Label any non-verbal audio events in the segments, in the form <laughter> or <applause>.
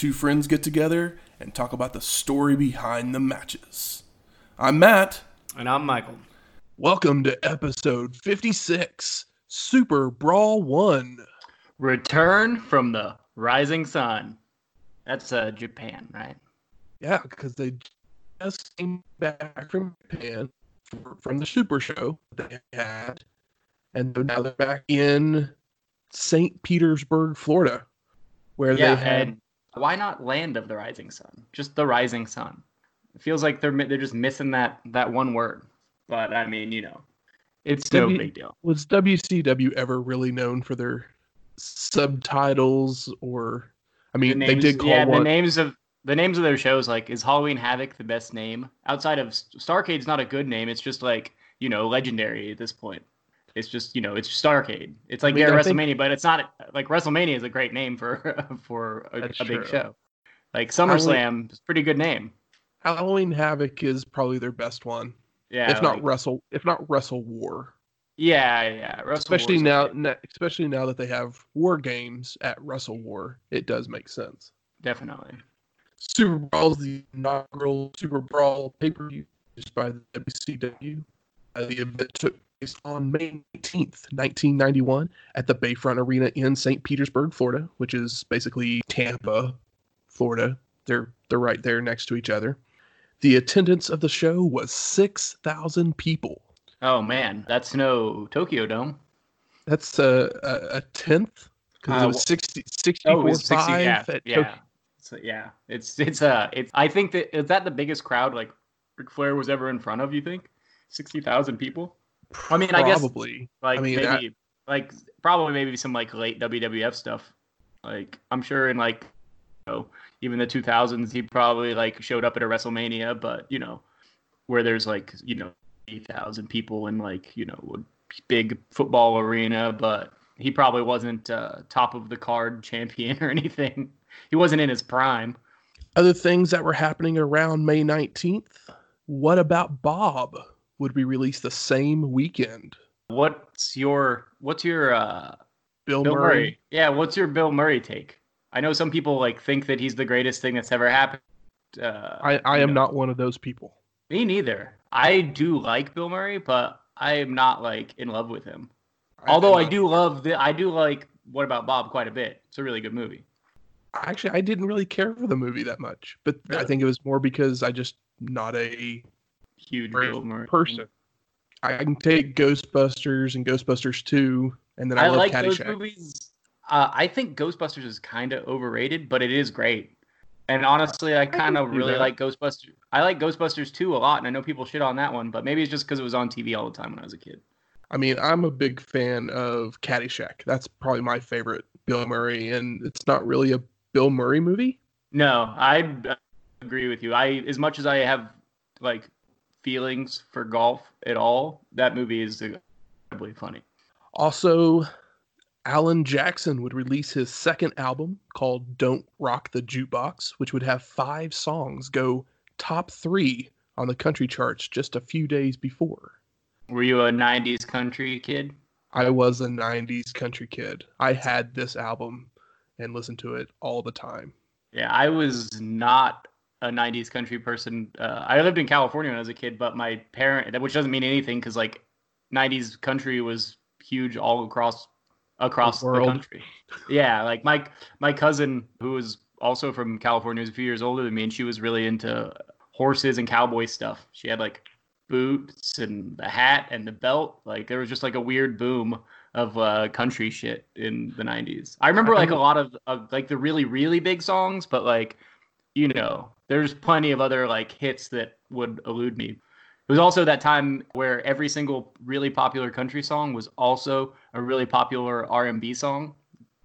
two friends get together and talk about the story behind the matches. I'm Matt. And I'm Michael. Welcome to episode 56 Super Brawl 1. Return from the Rising Sun. That's uh, Japan, right? Yeah, because they just came back from Japan from the Super Show they had, and now they're back in St. Petersburg, Florida, where yeah, they had. Why not Land of the Rising Sun? Just the Rising Sun. It feels like they're they're just missing that that one word. But I mean, you know, it's no big deal. Was WCW ever really known for their subtitles or? I The mean, they did call yeah, the names of the names of their shows like is Halloween Havoc the best name outside of Starcade's not a good name. It's just like you know legendary at this point. It's just you know it's Starcade. It's like I mean, yeah, I think- WrestleMania, but it's not like WrestleMania is a great name for <laughs> for a, a big show. Like SummerSlam is a pretty good name. Halloween Havoc is probably their best one, Yeah, if not Wrestle, if not Wrestle War. yeah, yeah. Wrestle especially War's now, especially now that they have war games at Wrestle War, it does make sense. definitely. Super Brawl is the inaugural Super Brawl pay per view by the WCW. Uh, the event took on May 19th, 1991, at the Bayfront Arena in St. Petersburg, Florida, which is basically Tampa, Florida. They're they're right there next to each other. The attendance of the show was 6,000 people. Oh man, that's no Tokyo Dome. That's a a, a tenth because Uh, it was wh- 60, Oh, 64 it's 60, 5 yeah, at yeah. So, yeah, it's it's uh it's. I think that is that the biggest crowd like Ric Flair was ever in front of. You think sixty thousand people? I mean, I guess- Probably. Like mean, maybe like probably maybe some like late WWF stuff. Like I'm sure in like you know even the 2000s he probably like showed up at a WrestleMania, but you know where there's like you know 8,000 people in like you know a big football arena, but he probably wasn't uh, top of the card <laughs> champion or anything. He wasn't in his prime. Other things that were happening around May 19th. What about Bob? Would be released the same weekend. What's your what's your uh, Bill, Bill Murray. Murray. Yeah, what's your Bill Murray take? I know some people like think that he's the greatest thing that's ever happened. Uh, I, I am know. not one of those people. Me neither. I do like Bill Murray, but I am not like in love with him. Although I do love the I do like What About Bob quite a bit. It's a really good movie. Actually, I didn't really care for the movie that much, but I think it was more because I just not a Huge Bill Murray person. I can take Ghostbusters and Ghostbusters 2, and then I, I love like those Caddyshack. movies. Uh, I think Ghostbusters is kind of overrated, but it is great. And honestly, I kind of really that. like Ghostbusters. I like Ghostbusters 2 a lot, and I know people shit on that one, but maybe it's just because it was on TV all the time when I was a kid. I mean, I'm a big fan of Caddyshack. That's probably my favorite Bill Murray, and it's not really a Bill Murray movie. No, I agree with you. I as much as I have like feelings for golf at all, that movie is incredibly funny. Also, Alan Jackson would release his second album called Don't Rock the Jukebox, which would have five songs go top three on the country charts just a few days before. Were you a '90s country kid? I was a 90s country kid. I had this album and listened to it all the time. Yeah, I was not a '90s country person. Uh, I lived in California when I was a kid, but my parent, which doesn't mean anything, because like '90s country was huge all across across the, world. country. Yeah, like my my cousin who was also from California was a few years older than me, and she was really into horses and cowboy stuff. She had like boots and the hat and the belt. Like there was just like a weird boom of uh, country shit in the 90s. I remember like a lot of, of like the really really big songs, but like you know, there's plenty of other like hits that would elude me. It was also that time where every single really popular country song was also a really popular R&B song.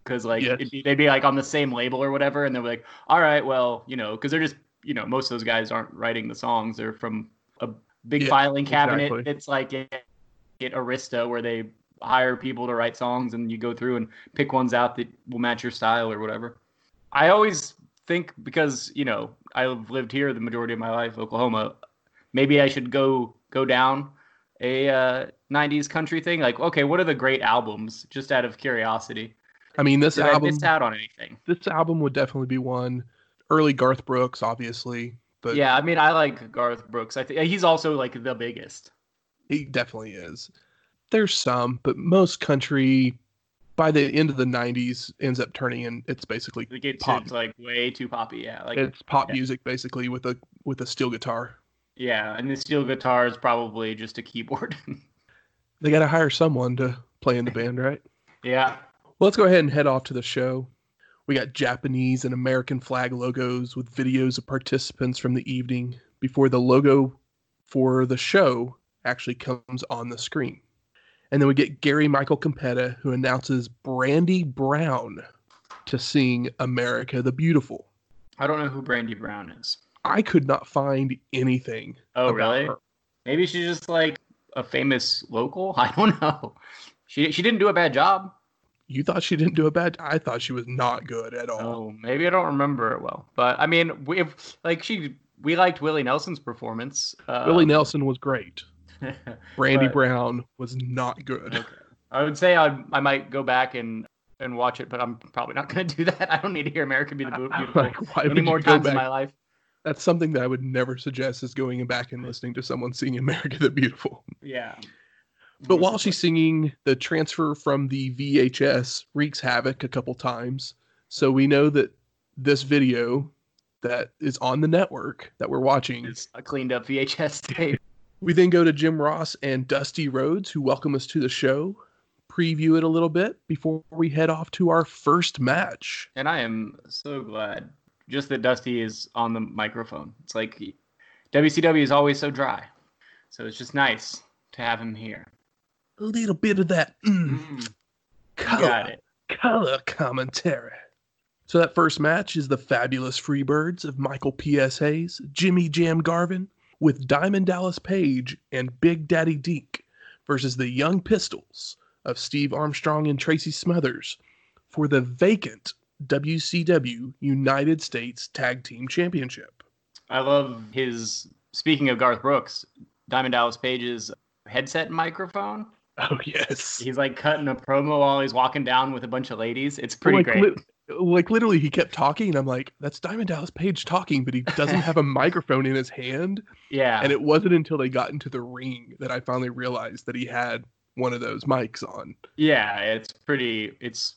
because like Yes. it'd be, they'd be like on the same label or whatever, and they're like, all right, well, you know, because they're just you know most of those guys aren't writing the songs; they're from a big Yeah, filing cabinet. exactly. It's like at at Arista where they hire people to write songs, and you go through and pick ones out that will match your style or whatever. I always think because you know I've lived here the majority of my life, Oklahoma. Maybe I should go go down a uh, '90s country thing. Like, okay, what are the great albums? Just out of curiosity. I mean, this Did I album miss out on anything? this album would definitely be one. Early Garth Brooks, obviously, but yeah, I mean, I like Garth Brooks. I think he's also like the biggest. he definitely is. There's some, but most country by the end of the 90s ends up turning in it's basically Like it's, Pop. like way too poppy. Yeah, like it's pop yeah. music basically with a with a steel guitar. yeah, and the steel guitar is probably just a keyboard. <laughs> They got to hire someone to play in the band, right? yeah, Well, let's go ahead and head off to the show. We got Japanese and American flag logos with videos of participants from the evening before the logo for the show actually comes on the screen. And then we get Gary Michael Cappetta, who announces Brandy Brown to sing America the Beautiful. I don't know who Brandy Brown is. I could not find anything. Oh, really? her. Maybe she's just like a famous local. <laughs> I don't know. She she didn't do a bad job. You thought she didn't do a bad I thought she was not good at all. Oh, maybe I don't remember it well. But I mean, we if, like she we liked Willie Nelson's performance. Uh, Willie Nelson was great. <laughs> Brandy But- Brown was not good. Okay. I would say I I might go back and and watch it, but I'm probably not going <laughs> to do that. I don't need to hear America be the beautiful <laughs> Like, any more you go in back? my life. That's something that I would never suggest is going back and listening to someone sing America the Beautiful. Yeah. But while she's singing, the transfer from the VHS wreaks havoc a couple times. So we know that this video that is on the network that we're watching, is a cleaned up VHS tape. We then go to Jim Ross and Dusty Rhodes, who welcome us to the show, preview it a little bit before we head off to our first match. And I am so glad just that Dusty is on the microphone. It's like he- WCW is always so dry. So it's just nice to have him here. A little bit of that mm, Mm, color. got it. color commentary. So that first match is the fabulous Freebirds of Michael P.S. Hayes, Jimmy Jam Garvin, with Diamond Dallas Page and Big Daddy Dink versus the Young Pistols of Steve Armstrong and Tracy Smothers for the vacant WCW United States Tag Team Championship. I love his. Speaking of Garth Brooks, Diamond Dallas Page's headset microphone. Oh yes. He's like cutting a promo while he's walking down with a bunch of ladies. It's pretty like, great. li- like literally he kept talking and I'm like, that's Diamond Dallas Page talking, but he doesn't have a <laughs> microphone in his hand. yeah. And it wasn't until they got into the ring that I finally realized that he had one of those mics on. Yeah, it's pretty. It's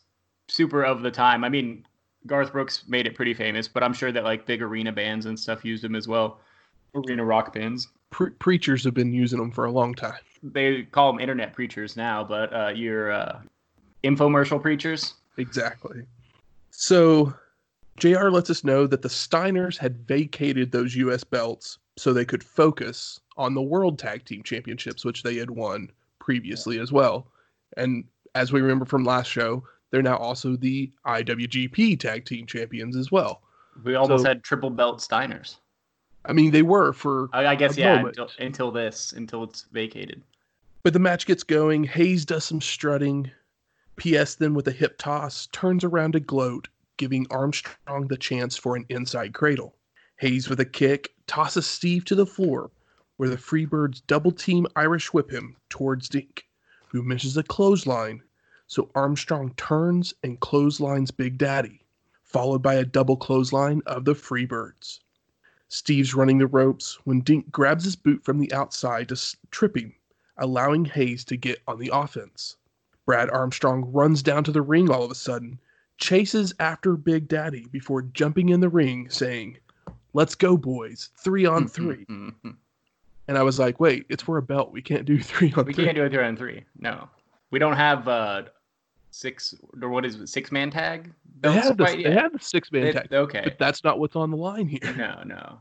super of the time. I mean, Garth Brooks made it pretty famous, but I'm sure that like big arena bands and stuff used them as well. Arena rock bands. Pre- preachers have been using them for a long time. They call them internet preachers now, but uh, your uh, infomercial preachers. Exactly. So JR lets us know that the Steiners had vacated those US belts so they could focus on the World Tag Team Championships, which they had won previously as well. And as we remember from last show, they're now also the IWGP Tag Team Champions as well. We almost So- had triple belt Steiners. I mean, they were for I, I guess yeah. Until, until this, until it's vacated. But the match gets going. Hayes does some strutting. PS then with a hip toss turns around to gloat, giving Armstrong the chance for an inside cradle. Hayes with a kick tosses Steve to the floor, where the Freebirds double team Irish whip him towards Dink, who misses a clothesline. So Armstrong turns and clotheslines Big Daddy, followed by a double clothesline of the Freebirds. Steve's running the ropes when Dink grabs his boot from the outside to trip him allowing Hayes to get on the offense. Brad Armstrong runs down to the ring all of a sudden, chases after Big Daddy before jumping in the ring, saying, Let's go, boys, three on three. And I was like, Wait, it's for a belt. We can't do <laughs> three on we three. can't do it three on three. No, we don't have uh six or what is it? Six man tag. They had, the, they had the six man tag, Okay. but that's not what's on the line here. No, no.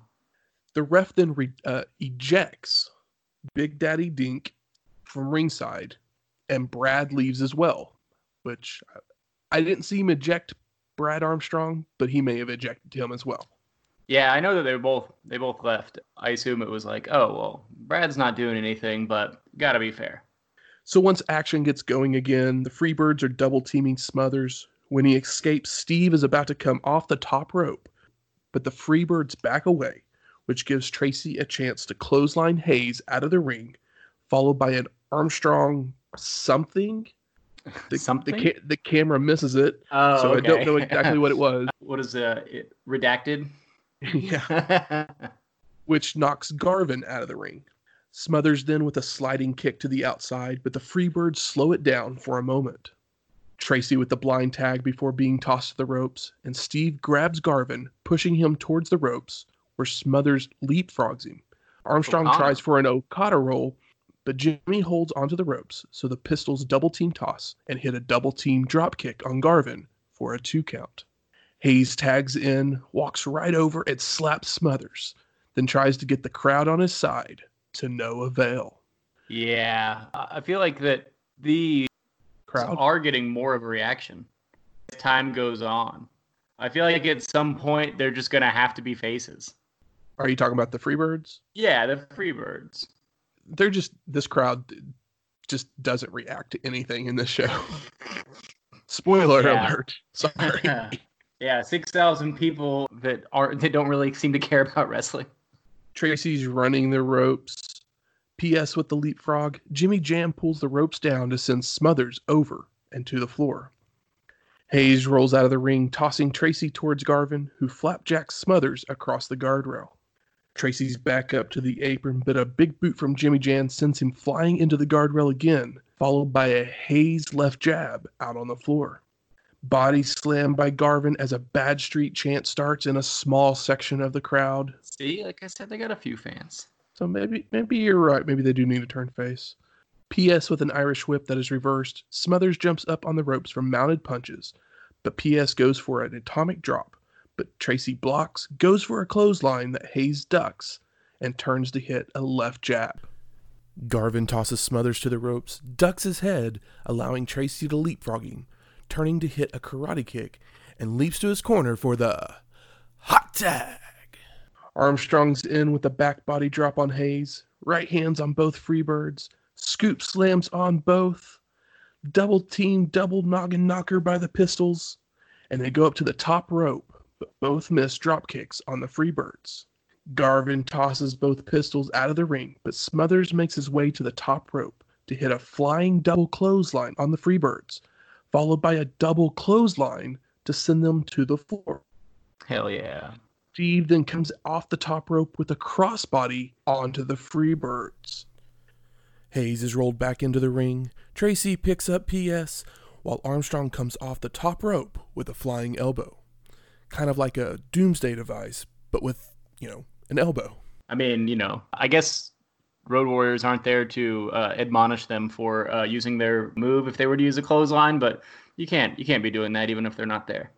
The ref then re- uh, ejects Big Daddy Dink from ringside, and Brad leaves as well, which I didn't see him eject Brad Armstrong, but he may have ejected him as well. Yeah, I know that they both they both left. I assume it was like, oh well, Brad's not doing anything, but gotta be fair. So once action gets going again, the Freebirds are double teaming Smothers. When he escapes, Steve is about to come off the top rope, but the Freebirds back away, which gives Tracy a chance to clothesline Hayes out of the ring, followed by an Armstrong something. <laughs> The, Something? The, ca- the camera misses it, Oh, so I don't know exactly what it <laughs> was. what is uh, it, redacted? <laughs> yeah. which knocks Garvin out of the ring. Smothers then with a sliding kick to the outside, but the Freebirds slow it down for a moment. Tracy with the blind tag before being tossed to the ropes, and Steve grabs Garvin, pushing him towards the ropes, where Smothers leapfrogs him. Armstrong tries for an O'Connor roll, but Jimmy holds onto the ropes, so the Pistols double team toss and hit a double team drop kick on Garvin for a two count. Hayes tags in, walks right over, and slaps Smothers, then tries to get the crowd on his side to no avail. yeah, I I feel like that the Crowd? are getting more of a reaction as time goes on. I feel like at some point they're just gonna have to be faces. Are you talking about the Freebirds? Yeah, the Freebirds. They're just, this crowd just doesn't react to anything in this show. <laughs> Spoiler Yeah. alert. <laughs> Sorry. yeah, six thousand people that aren't that don't really seem to care about wrestling. Tracy's running the ropes. P.S. with the leapfrog, Jimmy Jam pulls the ropes down to send Smothers over and to the floor. Hayes rolls out of the ring, tossing Tracy towards Garvin, who flapjacks Smothers across the guardrail. Tracy's back up to the apron, but a big boot from Jimmy Jam sends him flying into the guardrail again, followed by a Hayes left jab out on the floor. Body slam by Garvin as a Badstreet chant starts in a small section of the crowd. See, like I said, they got a few fans. So maybe maybe you're right. Maybe they do need to turn face. PS with an Irish whip that is reversed. Smothers jumps up on the ropes from mounted punches, but PS goes for an atomic drop. But Tracy blocks, goes for a clothesline that Hayes ducks, and turns to hit a left jab. Garvin tosses Smothers to the ropes, ducks his head, allowing Tracy to leapfrog him, turning to hit a karate kick, and leaps to his corner for the hot tag. Armstrong's in with a back body drop on Hayes, right hands on both Freebirds, scoop slams on both, double team, double noggin knocker by the Pistols, and they go up to the top rope, but both miss drop kicks on the Freebirds. Garvin tosses both pistols out of the ring, but Smothers makes his way to the top rope to hit a flying double clothesline on the Freebirds, followed by a double clothesline to send them to the floor. Hell yeah. Steve then comes off the top rope with a crossbody onto the Freebirds. Hayes is rolled back into the ring. Tracy picks up PS, while Armstrong comes off the top rope with a flying elbow. Kind of like a doomsday device, but with, you know, an elbow. I mean, you know, I guess Road Warriors aren't there to uh, admonish them for uh, using their move if they were to use a clothesline, but you can't you can't be doing that even if they're not there.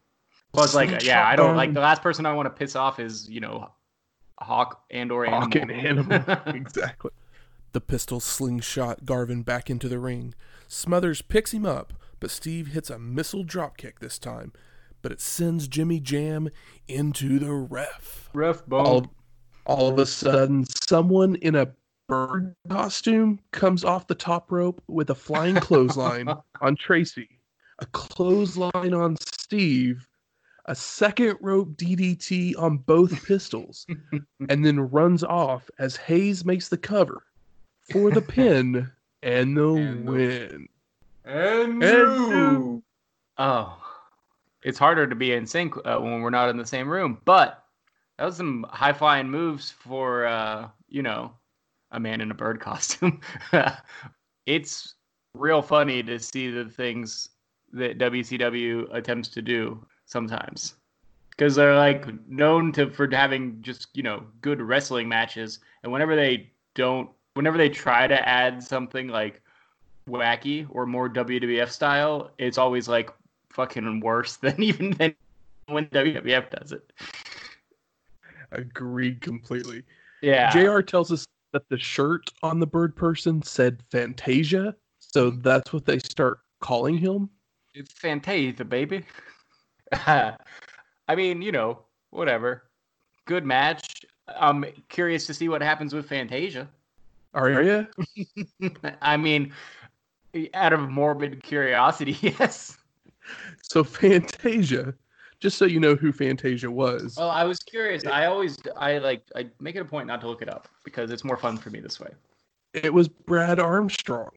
Plus, like, yeah, I don't like the last person I want to piss off is you know, Hawk and or Hawk and Animal. Animal. <laughs> exactly. The pistol slingshot Garvin back into the ring. Smothers picks him up, but Steve hits a missile dropkick this time, but it sends Jimmy Jam into the ref. Rough bone. All, all of a sudden, someone in a bird costume comes off the top rope with a flying <laughs> clothesline on Tracy, a clothesline on Steve, a second rope DDT on both pistols, <laughs> and then runs off as Hayes makes the cover for the pin <laughs> and the And the- win. And new. Oh, it's harder to be in sync uh, when we're not in the same room. But that was some high flying moves for uh, you know a man in a bird <laughs> costume. <laughs> it's real funny to see the things that WCW attempts to do sometimes because they're like known to for having just you know good wrestling matches, and whenever they don't, whenever they try to add something like wacky or more WWF style, it's always like fucking worse <laughs> than even than when WWF does it. Agreed completely. Yeah. JR tells us that the shirt on the bird person said Fantasia, so that's what they start calling him. It's Fantasia, baby. <laughs> I mean, you know, whatever. Good match. I'm curious to see what happens with Fantasia. Are you? <laughs> I mean, out of morbid curiosity, yes. So Fantasia, just so you know who Fantasia was. Well, I was curious. I always, I like, I make it a point not to look it up because it's more fun for me this way. It was Brad Armstrong.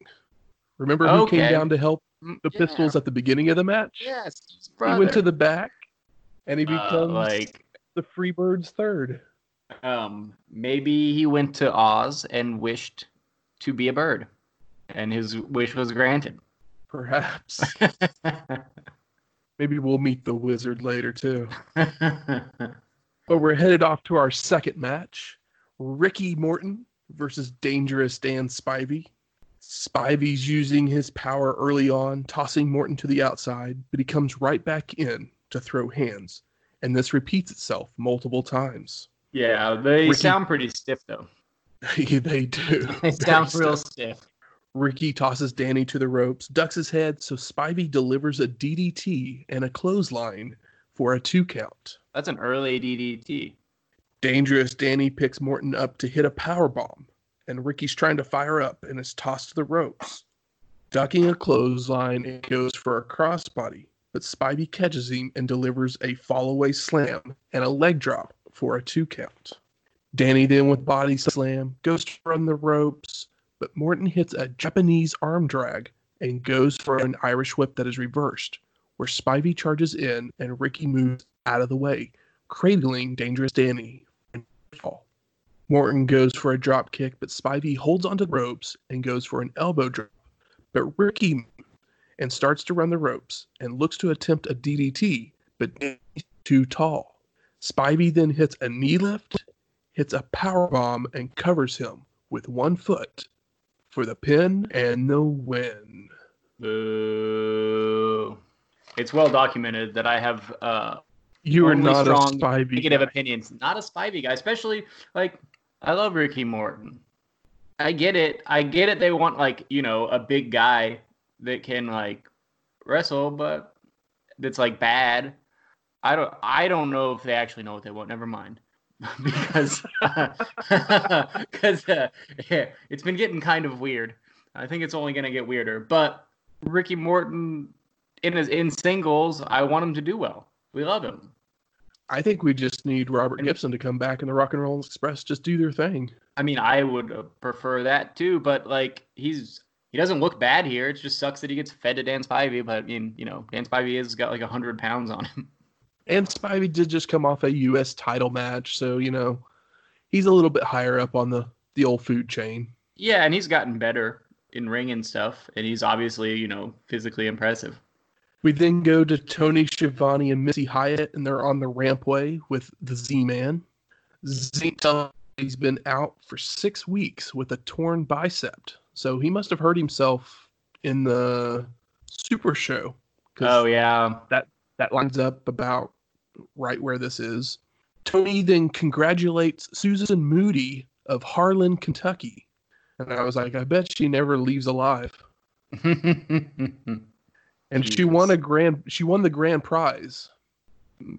Remember who Okay. came down to help Mm, the yeah. Pistols at the beginning of the match? Yes, He went to the back, and he Uh, becomes like, the Freebirds third. um, maybe he went to Oz and wished to be a bird, and his wish was granted. Perhaps. <laughs> Maybe we'll meet the wizard later too. <laughs> But we're headed off to our second match. Ricky Morton versus Dangerous Dan Spivey. Spivey's using his power early on, tossing Morton to the outside, but he comes right back in to throw hands. And this repeats itself multiple times. yeah, they Ricky- sound pretty stiff though. <laughs> they do. They sound real stiff. stiff. Ricky tosses Danny to the ropes, ducks his head, so Spivey delivers a DDT and a clothesline for a two count. That's an early DDT. Dangerous Danny picks Morton up to hit a power bomb, and Ricky's trying to fire up and is tossed to the ropes. Ducking a clothesline, it goes for a crossbody, but Spivey catches him and delivers a fallaway slam and a leg drop for a two count. Danny then with body slam goes to run the ropes, but Morton hits a Japanese arm drag and goes for an Irish whip that is reversed, where Spivey charges in and Ricky moves out of the way, cradling Dangerous Danny and fall. Morton goes for a drop kick, but Spivey holds onto the ropes and goes for an elbow drop. But Ricky and starts to run the ropes and looks to attempt a DDT, but Danny's too tall. Spivey then hits a knee lift, hits a power bomb, and covers him with one foot for the pin and the win. Boo. It's well documented that I have uh, You are not a strong Spivey. negative guy. opinions. Not a Spivey guy, especially like I love Ricky Morton. I get it. I get it. They want like you know a big guy that can like wrestle, but that's like bad. I don't. I don't know if they actually know what they want. Never mind, <laughs> because <laughs> because uh, yeah, it's been getting kind of weird. I think it's only gonna get weirder. But Ricky Morton in his in singles, I want him to do well. We love him. I think we just need Robert And- Gibson to come back and the Rock and Roll Express just do their thing. I mean, I would uh, prefer that too, but like he's he doesn't look bad here. It just sucks that he gets fed to Dan Spivey, but I mean, you know, Dan Spivey has got like hundred pounds on him. <laughs> And Spivey did just come off a U.S. title match, so you know he's a little bit higher up on the the old food chain. Yeah, and he's gotten better in ring and stuff, and he's obviously you know physically impressive. We then go to Tony Schiavone and Missy Hyatt, and they're on the rampway with the Z-Man. Z he's been out for six weeks with a torn bicep, so he must have hurt himself in the Super Show. Oh yeah, that lines up about right where this is. Tony then congratulates Susan Moody of Harlan, Kentucky. And I was like, I bet she never leaves alive. <laughs> And she won a grand she won the grand prize.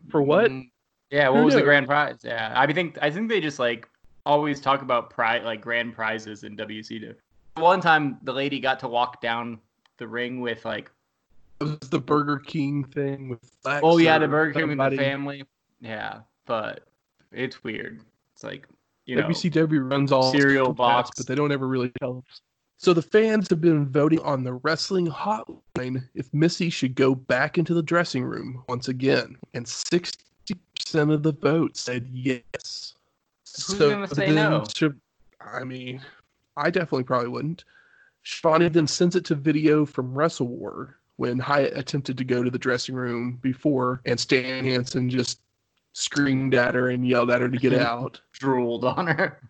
For what? Mm, Yeah, what Who was the grand prize? Yeah, I think I think they just like always talk about pri like grand prizes in WCW. One time, the lady got to walk down the ring with like, was the Burger King thing with Lex oh yeah, the Burger King with the family. Yeah, but it's weird. It's like you know, WCW runs all cereal box. but they don't ever really tell us. So the fans have been voting on the wrestling hotline if Missy should go back into the dressing room once again, and sixty percent of the vote said yes. Who's gonna say no? I mean, I definitely probably wouldn't. Schiavone then sends it to video from Wrestle War when Hyatt attempted to go to the dressing room before, and Stan Hansen just screamed at her and yelled at her to get <laughs> out. drooled on her.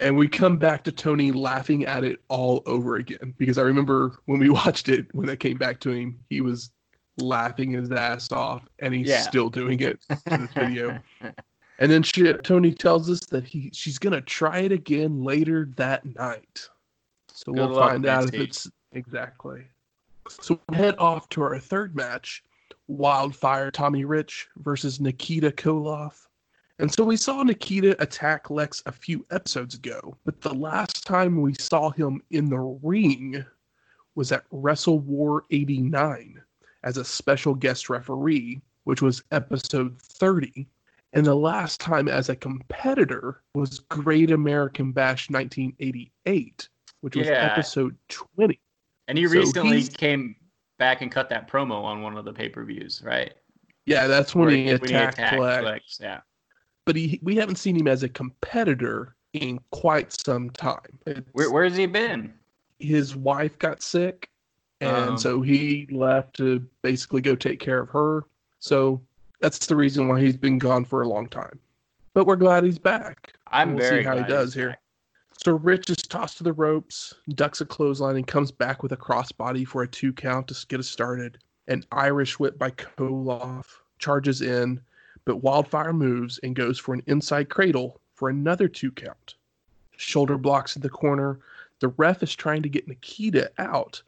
And we come back to Tony laughing at it all over again because I remember when we <laughs> watched it when it came back to him, he was laughing his ass off, and he's Yeah. still doing it in this <laughs> video. and then she, Tony tells us that he she's gonna try it again later that night. So Good we'll find out if it's exactly. So we head off to our third match Wildfire Tommy Rich versus Nikita Koloff. And so we saw Nikita attack Lex a few episodes ago, but the last time we saw him in the ring was at Wrestle War 89 as a special guest referee, which was episode 30. And the last time as a competitor was Great American Bash 1988, which was Yeah. episode 20. And he So recently came back and cut that promo on one of the pay per views, right? Yeah, that's when Where he attacked, Lex. Lex, Yeah. But he, we haven't seen him as a competitor in quite some time. Where, where's he been? his wife got sick, and Oh. so he left to basically go take care of her. So that's the reason why he's been gone for a long time. But we're glad he's back. I'm We'll see very how he does here. back. So Rich is tossed to the ropes, ducks a clothesline, and comes back with a crossbody for a two count to get us started. An Irish whip by Koloff charges in, but Wildfire moves and goes for an inside cradle for another two count. Shoulder blocks in the corner. The ref is trying to get Nikita out,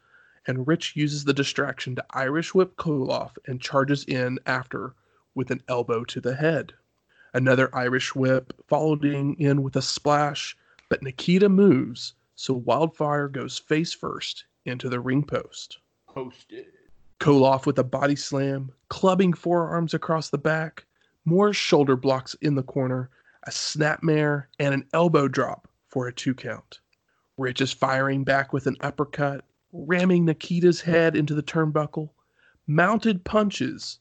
and Rich uses the distraction to Irish whip Koloff and charges in after with an elbow to the head. Another Irish whip, followed in in with a splash, but Nikita moves, so Wildfire goes face first into the ring post. Posted. Koloff with a body slam, clubbing forearms across the back, more shoulder blocks in the corner, a snapmare, and an elbow drop for a two count. Rich is firing back with an uppercut, ramming Nikita's head into the turnbuckle, mounted punches,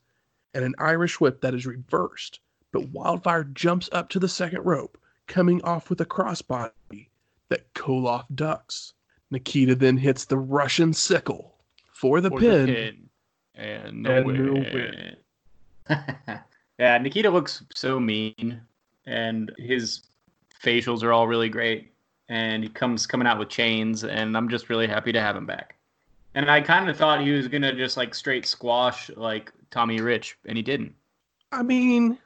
and an Irish whip that is reversed, but Wildfire jumps up to the second rope, coming off with a crossbody that Koloff ducks. Nikita then hits the Russian sickle for the For pin. the pin. And no And win. win. <laughs> yeah, Nikita looks so mean, and his facials are all really great. And he comes coming out with chains, and I'm just really happy to have him back. And I kind of thought he was gonna just like straight squash like Tommy Rich, and he didn't. I mean,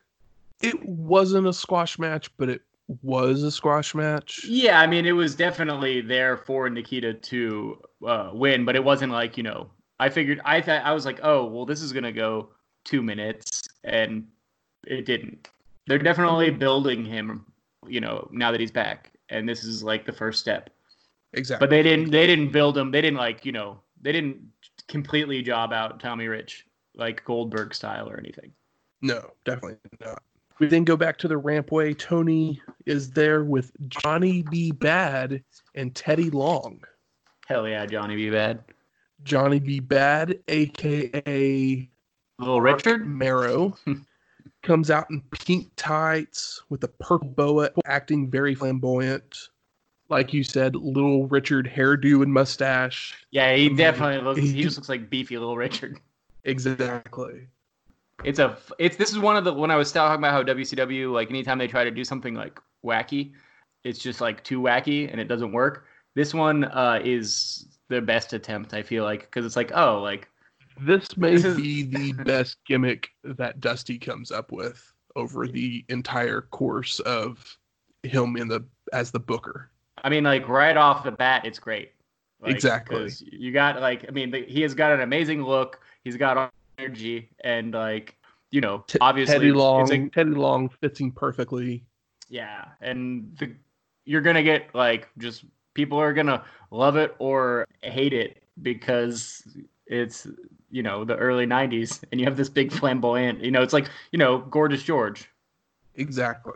it wasn't a squash match, but it was a squash match. Yeah, I mean, it was definitely there for Nikita to uh, win, but it wasn't like you know. I figured I thought I was like, oh, well, this is gonna go two minutes, and it didn't. They're definitely building him, you know, now that he's back, and this is like the first step. Exactly. But they didn't. They didn't build him. They didn't like you know. They didn't completely job out Tommy Rich like Goldberg style or anything. No, definitely not. We then go back to the rampway. Tony is there with Johnny B. Badd and Teddy Long. Hell yeah, Johnny B. Badd. Johnny B. Badd, aka Little Richard. Mero, <laughs> comes out in pink tights with a purple boa, acting very flamboyant. Like you said, little Richard hairdo and mustache. Yeah, he definitely looks. He just looks like beefy Little Richard. Exactly. It's a it's this is one of the when I was talking about how WCW like anytime they try to do something like wacky, it's just like too wacky and it doesn't work. This one uh, is the best attempt I feel like because it's like oh like This may This is- be the best gimmick that Dusty comes up with over the entire course of him in the as the booker. I mean like right off the bat it's great. Like, Exactly. You got like I mean the, he has got an amazing look. He's got energy and like you know T- obviously Teddy Long, it's a, Teddy Long fits perfectly. Yeah, and the, you're gonna get like just people are gonna love it or hate it because it's you know the early '90s, and you have this big <laughs> flamboyant. You know, it's like you know gorgeous George. Exactly.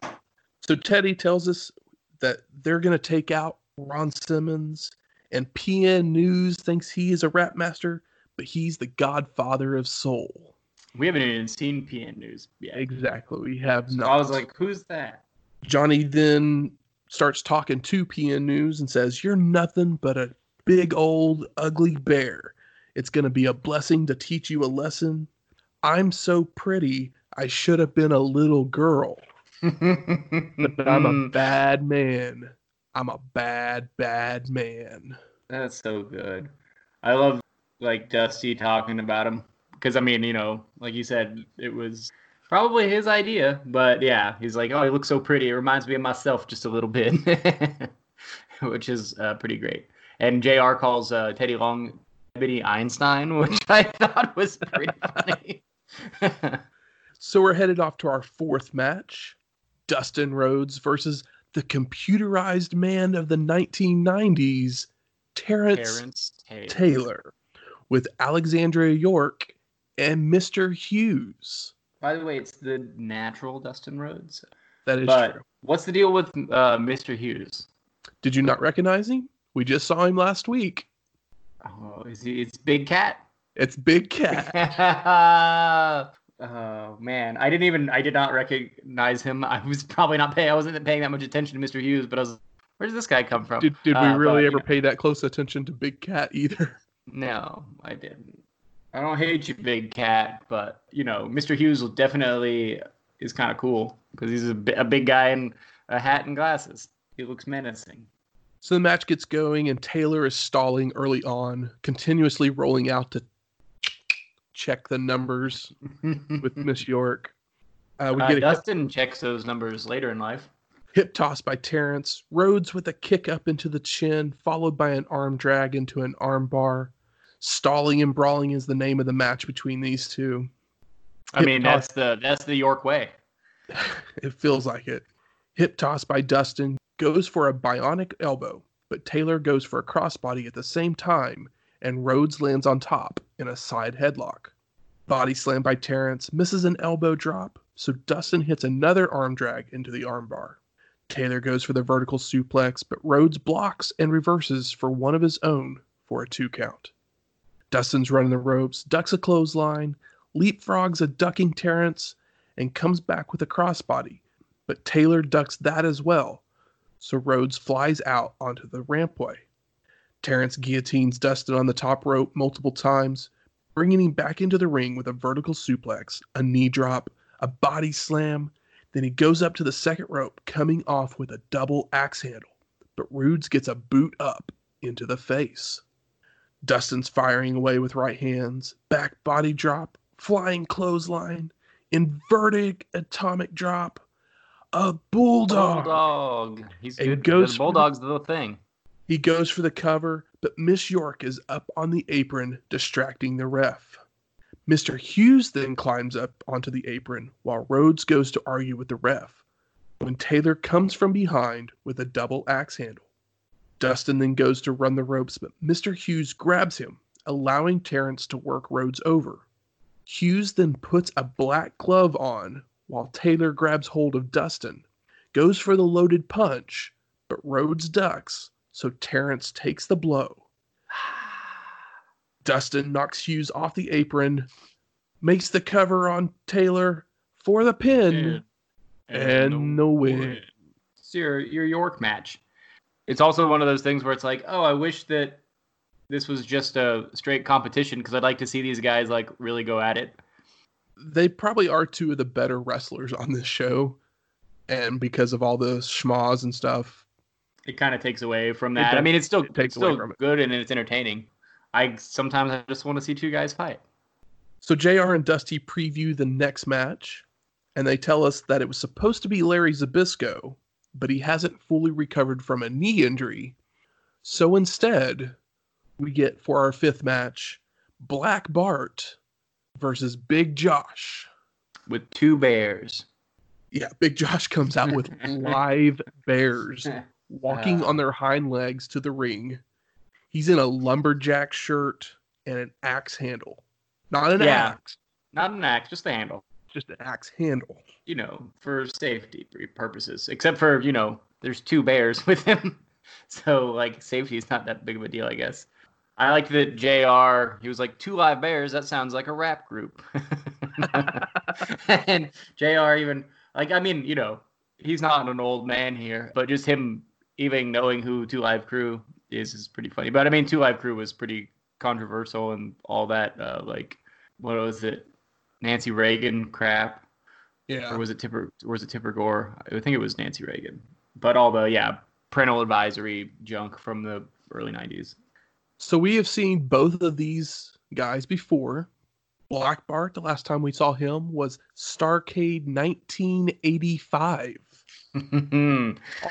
So Teddy tells us that they're going to take out Ron Simmons, and PN News thinks he is a rap master, but he's the godfather of soul. We haven't even seen PN News yet. Exactly. We have So not. I was like, who's that? Johnny then starts talking to PN News and says, You're nothing but a big old ugly bear. It's going to be a blessing to teach you a lesson. I'm so pretty, I should have been a little girl, but <laughs> I'm a bad man. I'm a bad, bad man. That's so good. I love like Dusty talking about him because I mean, you know, like you said, it was probably his idea, but yeah, he's like, oh, he looks so pretty. It reminds me of myself just a little bit, <laughs> which is uh, pretty great. And Jr. calls uh, Teddy Long Ebony Einstein, <laughs> which I thought was pretty funny. <laughs> So we're headed off to our fourth match Dustin Rhodes versus the computerized man of the 1990s, Terrence, Terrence Taylor. Taylor, with Alexandra York and Mr. Hughes. By the way, it's the natural Dustin Rhodes. That is But true. what's the deal with uh, Mr. Hughes? Did you not recognize him? We just saw him last week. Oh, is he? It's Big Cat. It's Big Cat. <laughs> oh man, I didn't even. I did not recognize him. I was probably not paying. I wasn't paying that much attention to Mr. Hughes, but I was. Where does this guy come from? Did, did we Uh, really but, ever yeah. pay that close attention to Big Cat either? <laughs> No, I didn't. I don't hate you, Big Cat, but you know, Mr. Hughes will definitely is kind of cool because he's a, big guy in a hat and glasses. He looks menacing. So the match gets going, and Taylor is stalling early on, continuously rolling out to check the numbers <laughs> with Miss York. Uh, we Uh, get a hip, Dustin checks those numbers later in life. hip toss by Terrence, Rhodes with a kick up into the chin, followed by an arm drag into an arm bar. Stalling and brawling is the name of the match between these two. I Hip mean, toss. that's the that's the York way. <laughs> it feels like it. Hip toss by Dustin goes for a bionic elbow, but Taylor goes for a crossbody at the same time, and Rhodes lands on top in a side headlock. Body slam by Terrence misses an elbow drop, so Dustin hits another arm drag into the armbar. Taylor goes for the vertical suplex, but Rhodes blocks and reverses for one of his own for a two count. Dustin's running the ropes, ducks a clothesline, leapfrogs a ducking Terrence, and comes back with a crossbody, but Taylor ducks that as well, so Rhodes flies out onto the rampway. Terrence guillotines Dustin on the top rope multiple times, bringing him back into the ring with a vertical suplex, a knee drop, a body slam. Then he goes up to the second rope, coming off with a double axe handle, but Rhodes gets a boot up into the face. Dustin's firing away with right hands, back body drop, flying clothesline, inverted atomic drop, a bulldog. Bulldog. He's And good. goes the Bulldog's the thing. He goes for the cover, but Miss York is up on the apron, distracting the ref. Mr. Hughes then climbs up onto the apron while Rhodes goes to argue with the ref. When Taylor comes from behind with a double axe handle, Dustin then goes to run the ropes, but Mr. Hughes grabs him, allowing Terrence to work Rhodes over. Hughes then puts a black glove on while Taylor grabs hold of Dustin, goes for the loaded punch, but Rhodes ducks, so Terrence takes the blow. <sighs> Dustin knocks Hughes off the apron, makes the cover on Taylor for the pin, and, no win. It's your your York match. It's also one of those things where it's like, oh, I wish that this was just a straight competition because I'd like to see these guys like really go at it. They probably are two of the better wrestlers on this show, and because of all the schmas and stuff, It kind of takes away from that. I mean, it's still It takes it's still away from it. good and it's entertaining. I sometimes I just want to see two guys fight. So JR and Dusty preview the next match, and they tell us that it was supposed to be Larry Zbyszko, but he hasn't fully recovered from a knee injury. So instead, we get for our fifth match Black Bart versus Big Josh. with two bears. Yeah, Big Josh comes out with <laughs> live bears <laughs> walking Ah. on their hind legs to the ring. He's in a lumberjack shirt and an axe handle. Not an Yeah. axe, Not an axe, just the handle. Just an axe handle. You know, for safety purposes. Except for you know, there's two bears <laughs> with him, so like safety is not that big of a deal, I guess. I liked that Jr. He was like two live bears. That sounds like a rap group. <laughs> and Jr. even like I mean, you know, he's not an old man here, but just him even knowing who Two Live Crew is is pretty funny. But I mean, Two Live Crew was pretty controversial and all that. Uh, like, what was it? Nancy Reagan crap, Yeah. or was it Tipper? Or was it Tipper Gore? I think it was Nancy Reagan. But all the yeah, parental advisory junk from the early '90s. So we have seen both of these guys before. Black Bart, the last time we saw him was Starcade 1985, <laughs>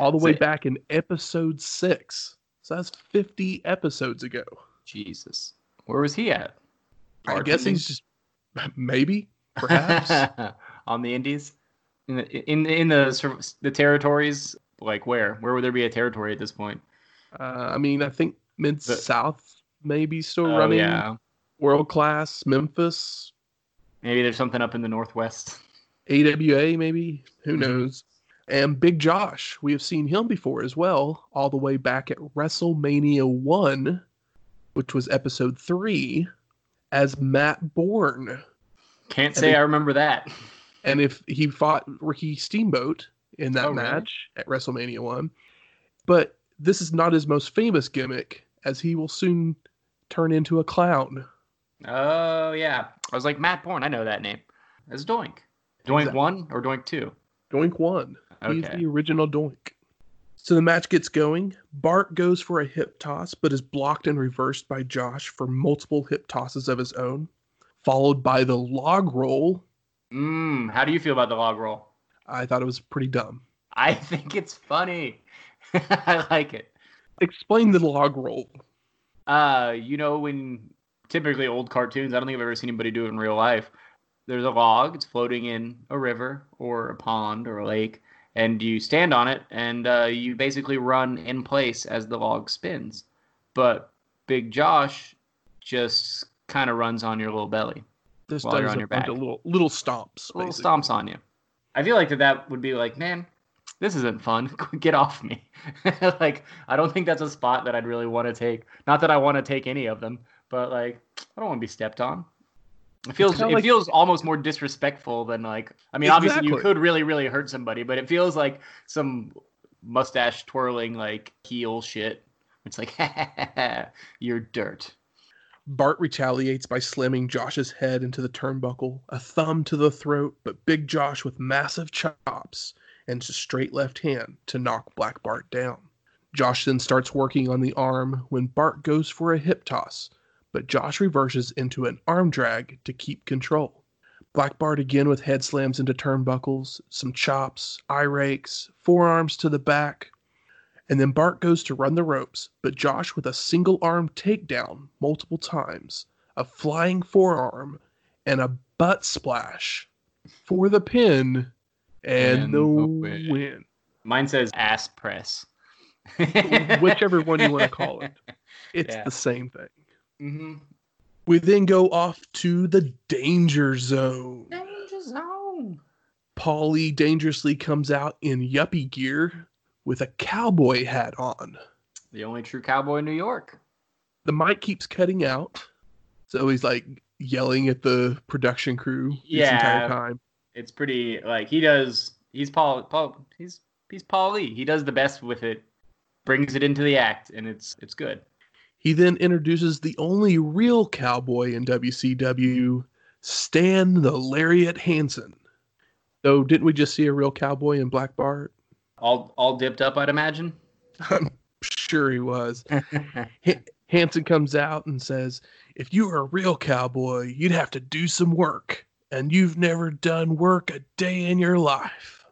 all the way So- back in episode six. So that's 50 episodes ago. Jesus. Where was he at? I guess he's just <laughs> maybe, perhaps <laughs> on the Indies, in the in in the the territories. Like where? Where would there be a territory at this point? Uh, I mean, I think mid South maybe still oh, running. Yeah. World class, Memphis. Maybe there's something up in the Northwest. AWA, maybe. Who Mm-hmm. knows? And Big Josh, we have seen him before as well, all the way back at WrestleMania 1, which was episode 3, as Matt Borne. Can't And say they- I remember that. And if he fought Ricky Steamboat in that Oh, really? match at WrestleMania 1. But this is not his most famous gimmick, as he will soon turn into a clown. Oh yeah, I was like Matt Borne. I know that name. That's Doink. Doink Exactly. one or Doink two? Doink 1. He's Okay. the original Doink. So the match gets going. Bart goes for a hip toss, but is blocked and reversed by Josh for multiple hip tosses of his own, followed by the log roll. Mmm. How do you feel about the log roll? I thought it was pretty dumb. I <laughs> think it's funny. <laughs> I like it. Explain the log roll. Uh, you know when typically old cartoons, I don't think I've ever seen anybody do it in real life. There's a log, it's floating in a river or a pond or a lake, and you stand on it and uh, you basically run in place as the log spins. But Big Josh just kind of runs on your little belly. This While you're on a your back. little little stomps. little stomps on you. I feel like that that would be like, man, this isn't fun. <laughs> Get off me. <laughs> like, I don't think that's a spot that I'd really want to take. Not that I want to take any of them, but like, I don't want to be stepped on. It feels it like- feels almost more disrespectful than like. I mean, obviously you could really really hurt somebody, but it feels like some mustache twirling like heel shit. It's like, <laughs> you're dirt. Bart retaliates by slamming Josh's head into the turnbuckle, a thumb to the throat, but Big Josh with massive chops and a straight left hand to knock Black Bart down. Josh then starts working on the arm when Bart goes for a hip toss, but Josh reverses into an arm drag to keep control. Black Bart again with head slams into turnbuckles, some chops, eye rakes, forearms to the back, and then Bart goes to run the ropes, but Josh with a single arm takedown multiple times, a flying forearm, and a butt splash for the pin and, And the the win. win. Mine says ass press. Whichever one you want to call it. <laughs> It's Yeah. the same thing. Hmm We then go off to the danger zone. Danger zone. Paulie dangerously comes out in yuppie gear with a cowboy hat on. The only true cowboy in New York. The mic keeps cutting out, so he's like yelling at the production crew this Yeah. entire time. It's pretty like he does. He's Paul. Paul. He's he's Paul Lee. He does the best with it. Brings it into the act, and it's it's good. He then introduces the only real cowboy in WCW, Stan the Lariat Hansen. Though, didn't we just see a real cowboy in Black Bart? All all dipped up, I'd imagine. <laughs> I'm sure he was. H- Hansen comes out and says, If you were a real cowboy, you'd have to do some work, and you've never done work a day in your life.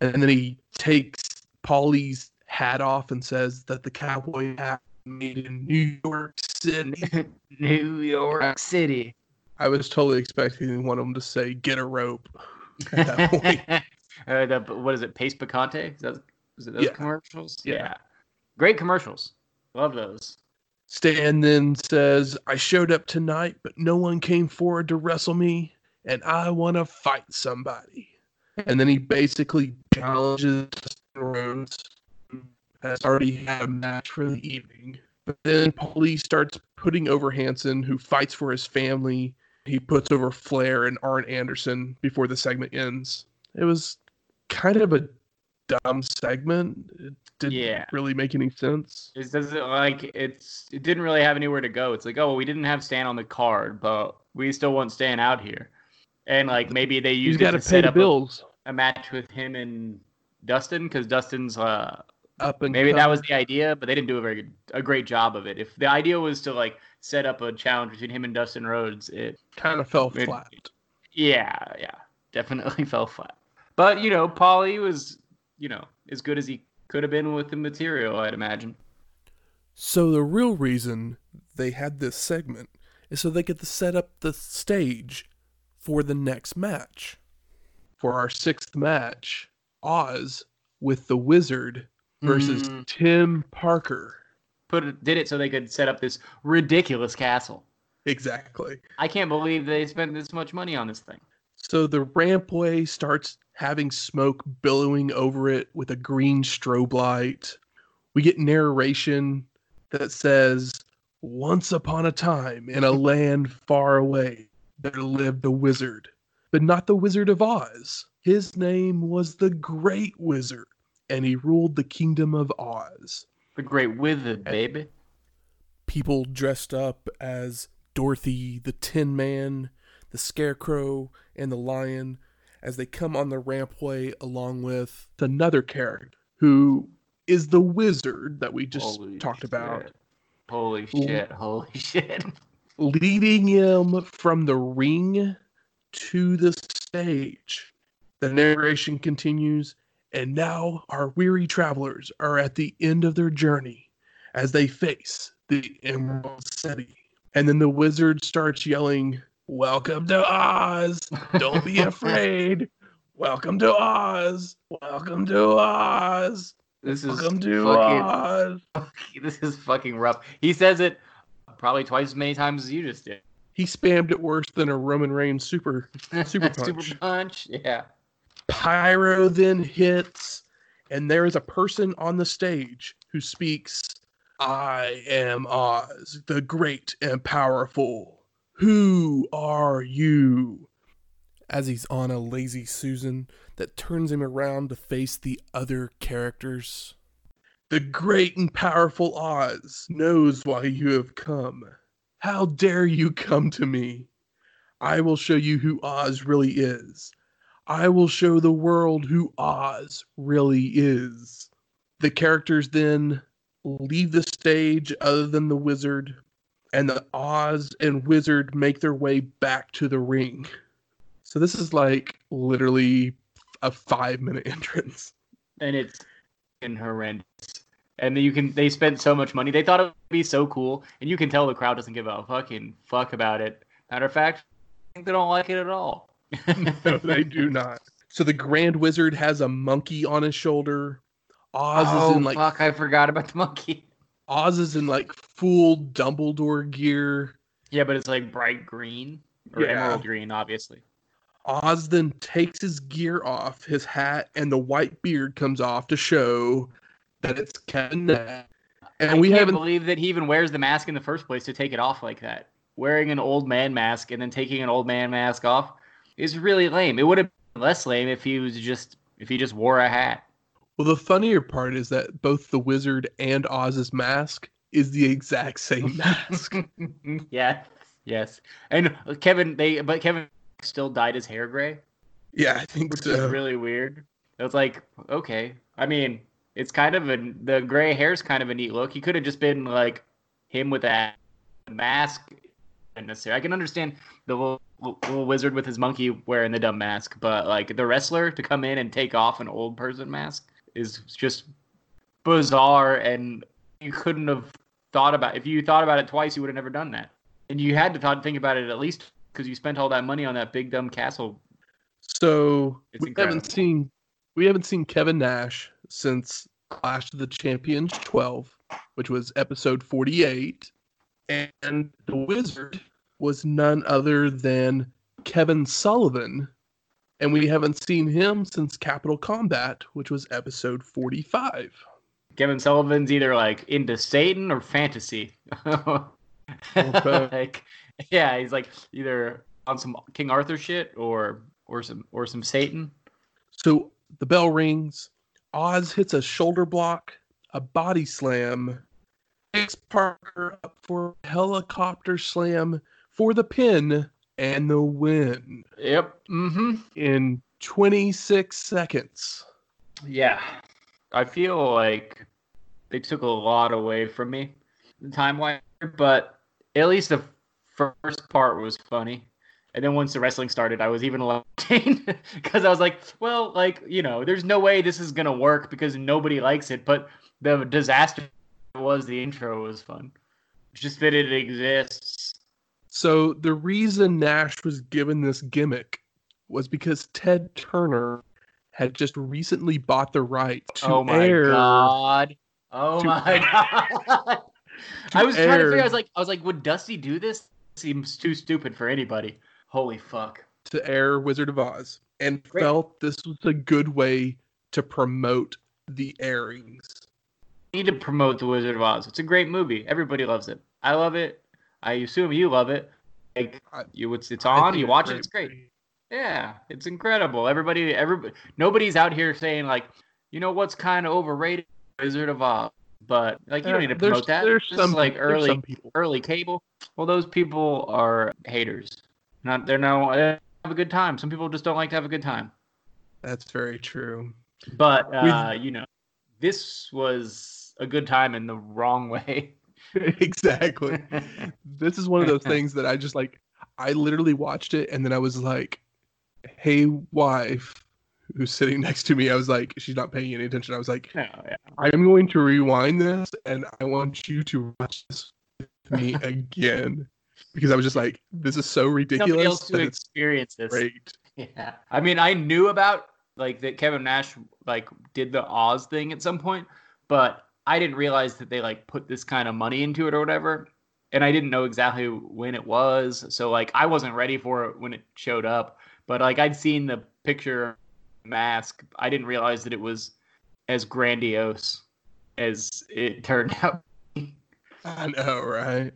And then he takes Paulie's hat off and says that the cowboy hat made in New York City. <laughs> New York City. I was totally expecting one of them to say, Get a rope. At that <laughs> point. uh, the, what is it? Pace Picante? Is that is it those Yeah. commercials? Yeah. Great commercials. Love those. Stan then says, I showed up tonight, but no one came forward to wrestle me, and I want to fight somebody. And then he basically challenges Dustin Rhodes, who has already had a match for the evening. But then Paulie starts putting over Hansen, who fights for his family. He puts over Flair and Arn Anderson before the segment ends. It was kind of a dumb segment. It didn't Yeah. really make any sense. It doesn't like it's it didn't really have anywhere to go. It's like, oh, well, we didn't have Stan on the card, but we still want Stan out here. And like maybe they got it to set the up a, bills. a match with him and Dustin because Dustin's uh Up and maybe that was the idea, but they didn't do a very good a great job of it. If the idea was to like set up a challenge between him and Dustin Rhodes, it kind of fell It- flat. yeah, yeah, definitely <laughs> fell flat. But you know, Paulie was you know as good as he could have been with the material, I'd imagine. So the real reason they had this segment is so they get to set up the stage for the next match. For our sixth match, Oz with the Wizard versus Mm. Tim Parker. Put it, did it so they could set up this ridiculous castle. Exactly. I can't believe they spent this much money on this thing. So the rampway starts having smoke billowing over it with a green strobe light. We get narration that says, Once upon a time, in a <laughs> land far away, there lived a wizard, but not the Wizard of Oz. His name was the Great Wizard, and he ruled the kingdom of Oz. The Great Wizard, baby. People dressed up as Dorothy, the Tin Man, the Scarecrow, and the Lion as they come on the rampway along with another character who is the wizard that we just Holy talked about. Holy shit! Holy <laughs> shit! leading him from the ring to the stage. The narration continues, and now our weary travelers are at the end of their journey as they face the Emerald City. And then the wizard starts yelling, Welcome to Oz! Don't be <laughs> afraid! Welcome to Oz! Welcome to Oz! This is Welcome to fucking. Oz! <laughs> This is fucking rough. He says it probably twice as many times as you just did. He spammed it worse than a Roman Reigns super <laughs> Super punch. Super punch. punch. Yeah. Pyro then hits and there is a person on the stage who speaks i am oz the great and powerful. Who are you? As he's on a lazy susan that turns him around to face the other characters. The great and powerful oz knows why you have come. How dare you come to me? I will show you who oz really is I will show the world who Oz really is. The characters then leave the stage, other than the wizard, and the Oz and wizard make their way back to the ring. So this is like literally a five minute <laughs> entrance. and it's fucking horrendous. And you can they spent so much money. They thought it would be so cool, and you can tell the crowd doesn't give a fucking fuck about it. Matter of fact, I think they don't like it at all. <laughs> no, they do not. So the Grand Wizard has a monkey on his shoulder. Oz oh is in oh, like fuck! I forgot about the monkey. Oz is in like full Dumbledore gear. Yeah, but it's like bright green or Yeah. emerald green, obviously. Oz then takes his gear off, his hat, and the white beard comes off to show that it's Kevin Nash. And I we can't haven't. believe that he even wears the mask in the first place to take it off like that. Wearing an old man mask and then taking an old man mask off is really lame. It would have been less lame if he was just if he just wore a hat. Well, the funnier part is that both the wizard and Oz's mask is the exact same <laughs> mask. <laughs> yeah. Yes. And Kevin they but Kevin still dyed his hair gray, yeah, I think which so. is really weird. It was like, okay. I mean, it's kind of a the gray hair's kind of a neat look. He could have just been like him with that mask necessary. I can understand the little, wizard with his monkey wearing the dumb mask, but like the wrestler to come in and take off an old person mask is just bizarre and you couldn't have thought about if you thought about it twice you would have never done that. And you had to thought, think about it at least because you spent all that money on that big dumb castle. So It's we incredible. haven't seen we haven't seen Kevin Nash since Clash of the Champions 12, which was episode 48, and the Wizard was none other than Kevin Sullivan, and we haven't seen him since Capital Combat, which was episode 45. Kevin Sullivan's either like into Satan or fantasy. <laughs> Like, yeah, he's like either on some King Arthur shit or or some or some Satan. So the bell rings. Oz hits a shoulder block, a body slam, takes Parker up for a helicopter slam for the pin and the win Yep. Mm-hmm. in 26 seconds. Yeah. I feel like they took a lot away from me time wise, but at least the first part was funny. And then once the wrestling started, I was even laughing because I was like, well, like, you know, there's no way this is going to work because nobody likes it. But the disaster was the intro was fun. Just that it exists. So the reason Nash was given this gimmick was because Ted Turner had just recently bought the right to oh my air. god. Oh my god. I was trying to air- figure. I was like, I was like, would Dusty do this? Seems too stupid for anybody. Holy fuck. to air Wizard of Oz and Great. felt this was a good way to promote the airings. need to promote the Wizard of Oz. It's a great movie. Everybody loves it. I love it. I assume you love it. Like you, it's it's on. You watch it. It's great. Yeah, it's incredible. Everybody, everybody, nobody's out here saying like, you know what's kind of overrated, Wizard of Oz. But like, you don't need to there's- promote that. There's some like early, some people. early cable. Well, those people are haters. Not they're no they have a good time. Some people just don't like to have a good time. That's very true. But uh, you know, this was a good time in the wrong way. <laughs> <laughs> exactly. This is one of those <laughs> things that I just like. I literally watched it and then I was like, "Hey, wife." Who's sitting next to me? I was like, she's not paying any attention. I was like, no, yeah. I'm going to rewind this and I want you to watch this with me <laughs> again because I was just like, this is so Somebody ridiculous else that to experience this. great. Yeah. I mean, I knew about like that Kevin Nash like did the Oz thing at some point, but I didn't realize that they like put this kind of money into it or whatever. And I didn't know exactly when it was. So like I wasn't ready for it when it showed up. But like I'd seen the picture mask. I didn't realize that it was as grandiose as it <laughs> turned out. I know, right?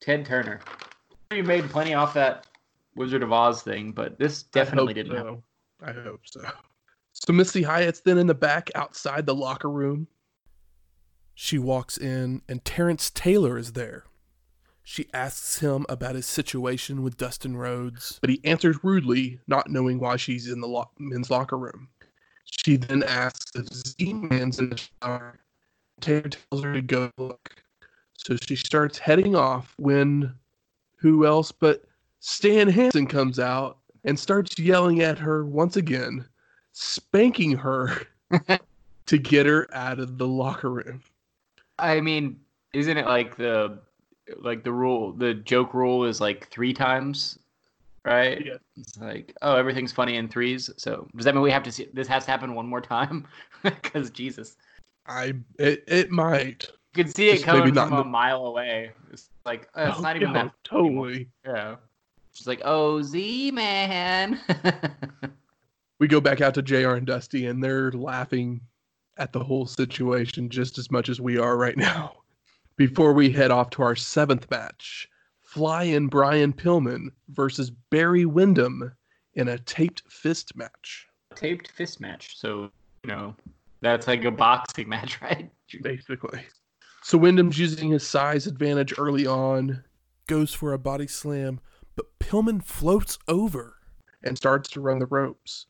Ted Turner. You made plenty off that Wizard of Oz thing, but this definitely didn't happen. so. I hope so. So Missy Hyatt's then in the back outside the locker room. She walks in and Terrence Taylor is there. She asks him about his situation with Dustin Rhodes, but he answers rudely, not knowing why she's in the lo- men's locker room. She then asks if Z-Man's in the shower. Taylor tells her to go look. So she starts heading off when who else but Stan Hansen comes out and starts yelling at her once again, spanking her <laughs> to get her out of the locker room. I mean, isn't it like the like the rule the joke rule is like three times, right? Yeah. It's like, oh, everything's funny in threes. So does that mean we have to see this has to happen one more time? <laughs> Because Jesus. I it, it might. You can see it coming from a the- mile away. It's like oh, it's Oh, not even no, that totally. Yeah. She's like, oh Z man. <laughs> We go back out to JR and Dusty and they're laughing at the whole situation just as much as we are right now. <laughs> Before we head off to our seventh match, Fly-In Brian Pillman versus Barry Windham in a taped fist match. Taped fist match. So, you know, that's like a boxing <laughs> match, right? basically. So Windham's using his size advantage early on, goes for a body slam, but Pillman floats over and starts to run the ropes.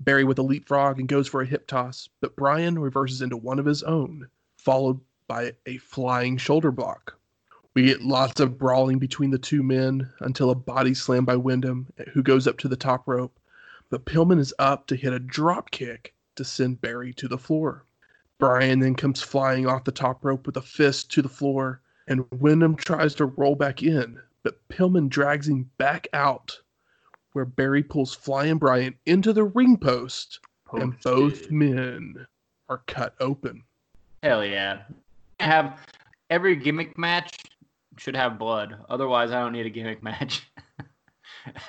Barry with a leapfrog and goes for a hip toss, but Brian reverses into one of his own, followed by a flying shoulder block. We get lots of brawling between the two men until a body slam by Windham, who goes up to the top rope. But Pillman is up to hit a drop kick to send Barry to the floor. Brian then comes flying off the top rope with a fist to the floor, and Windham tries to roll back in, but Pillman drags him back out, where Barry pulls Flying Brian into the ring post, and both men are cut open. Hell yeah. Have every gimmick match should have blood. Otherwise, I don't need a gimmick match.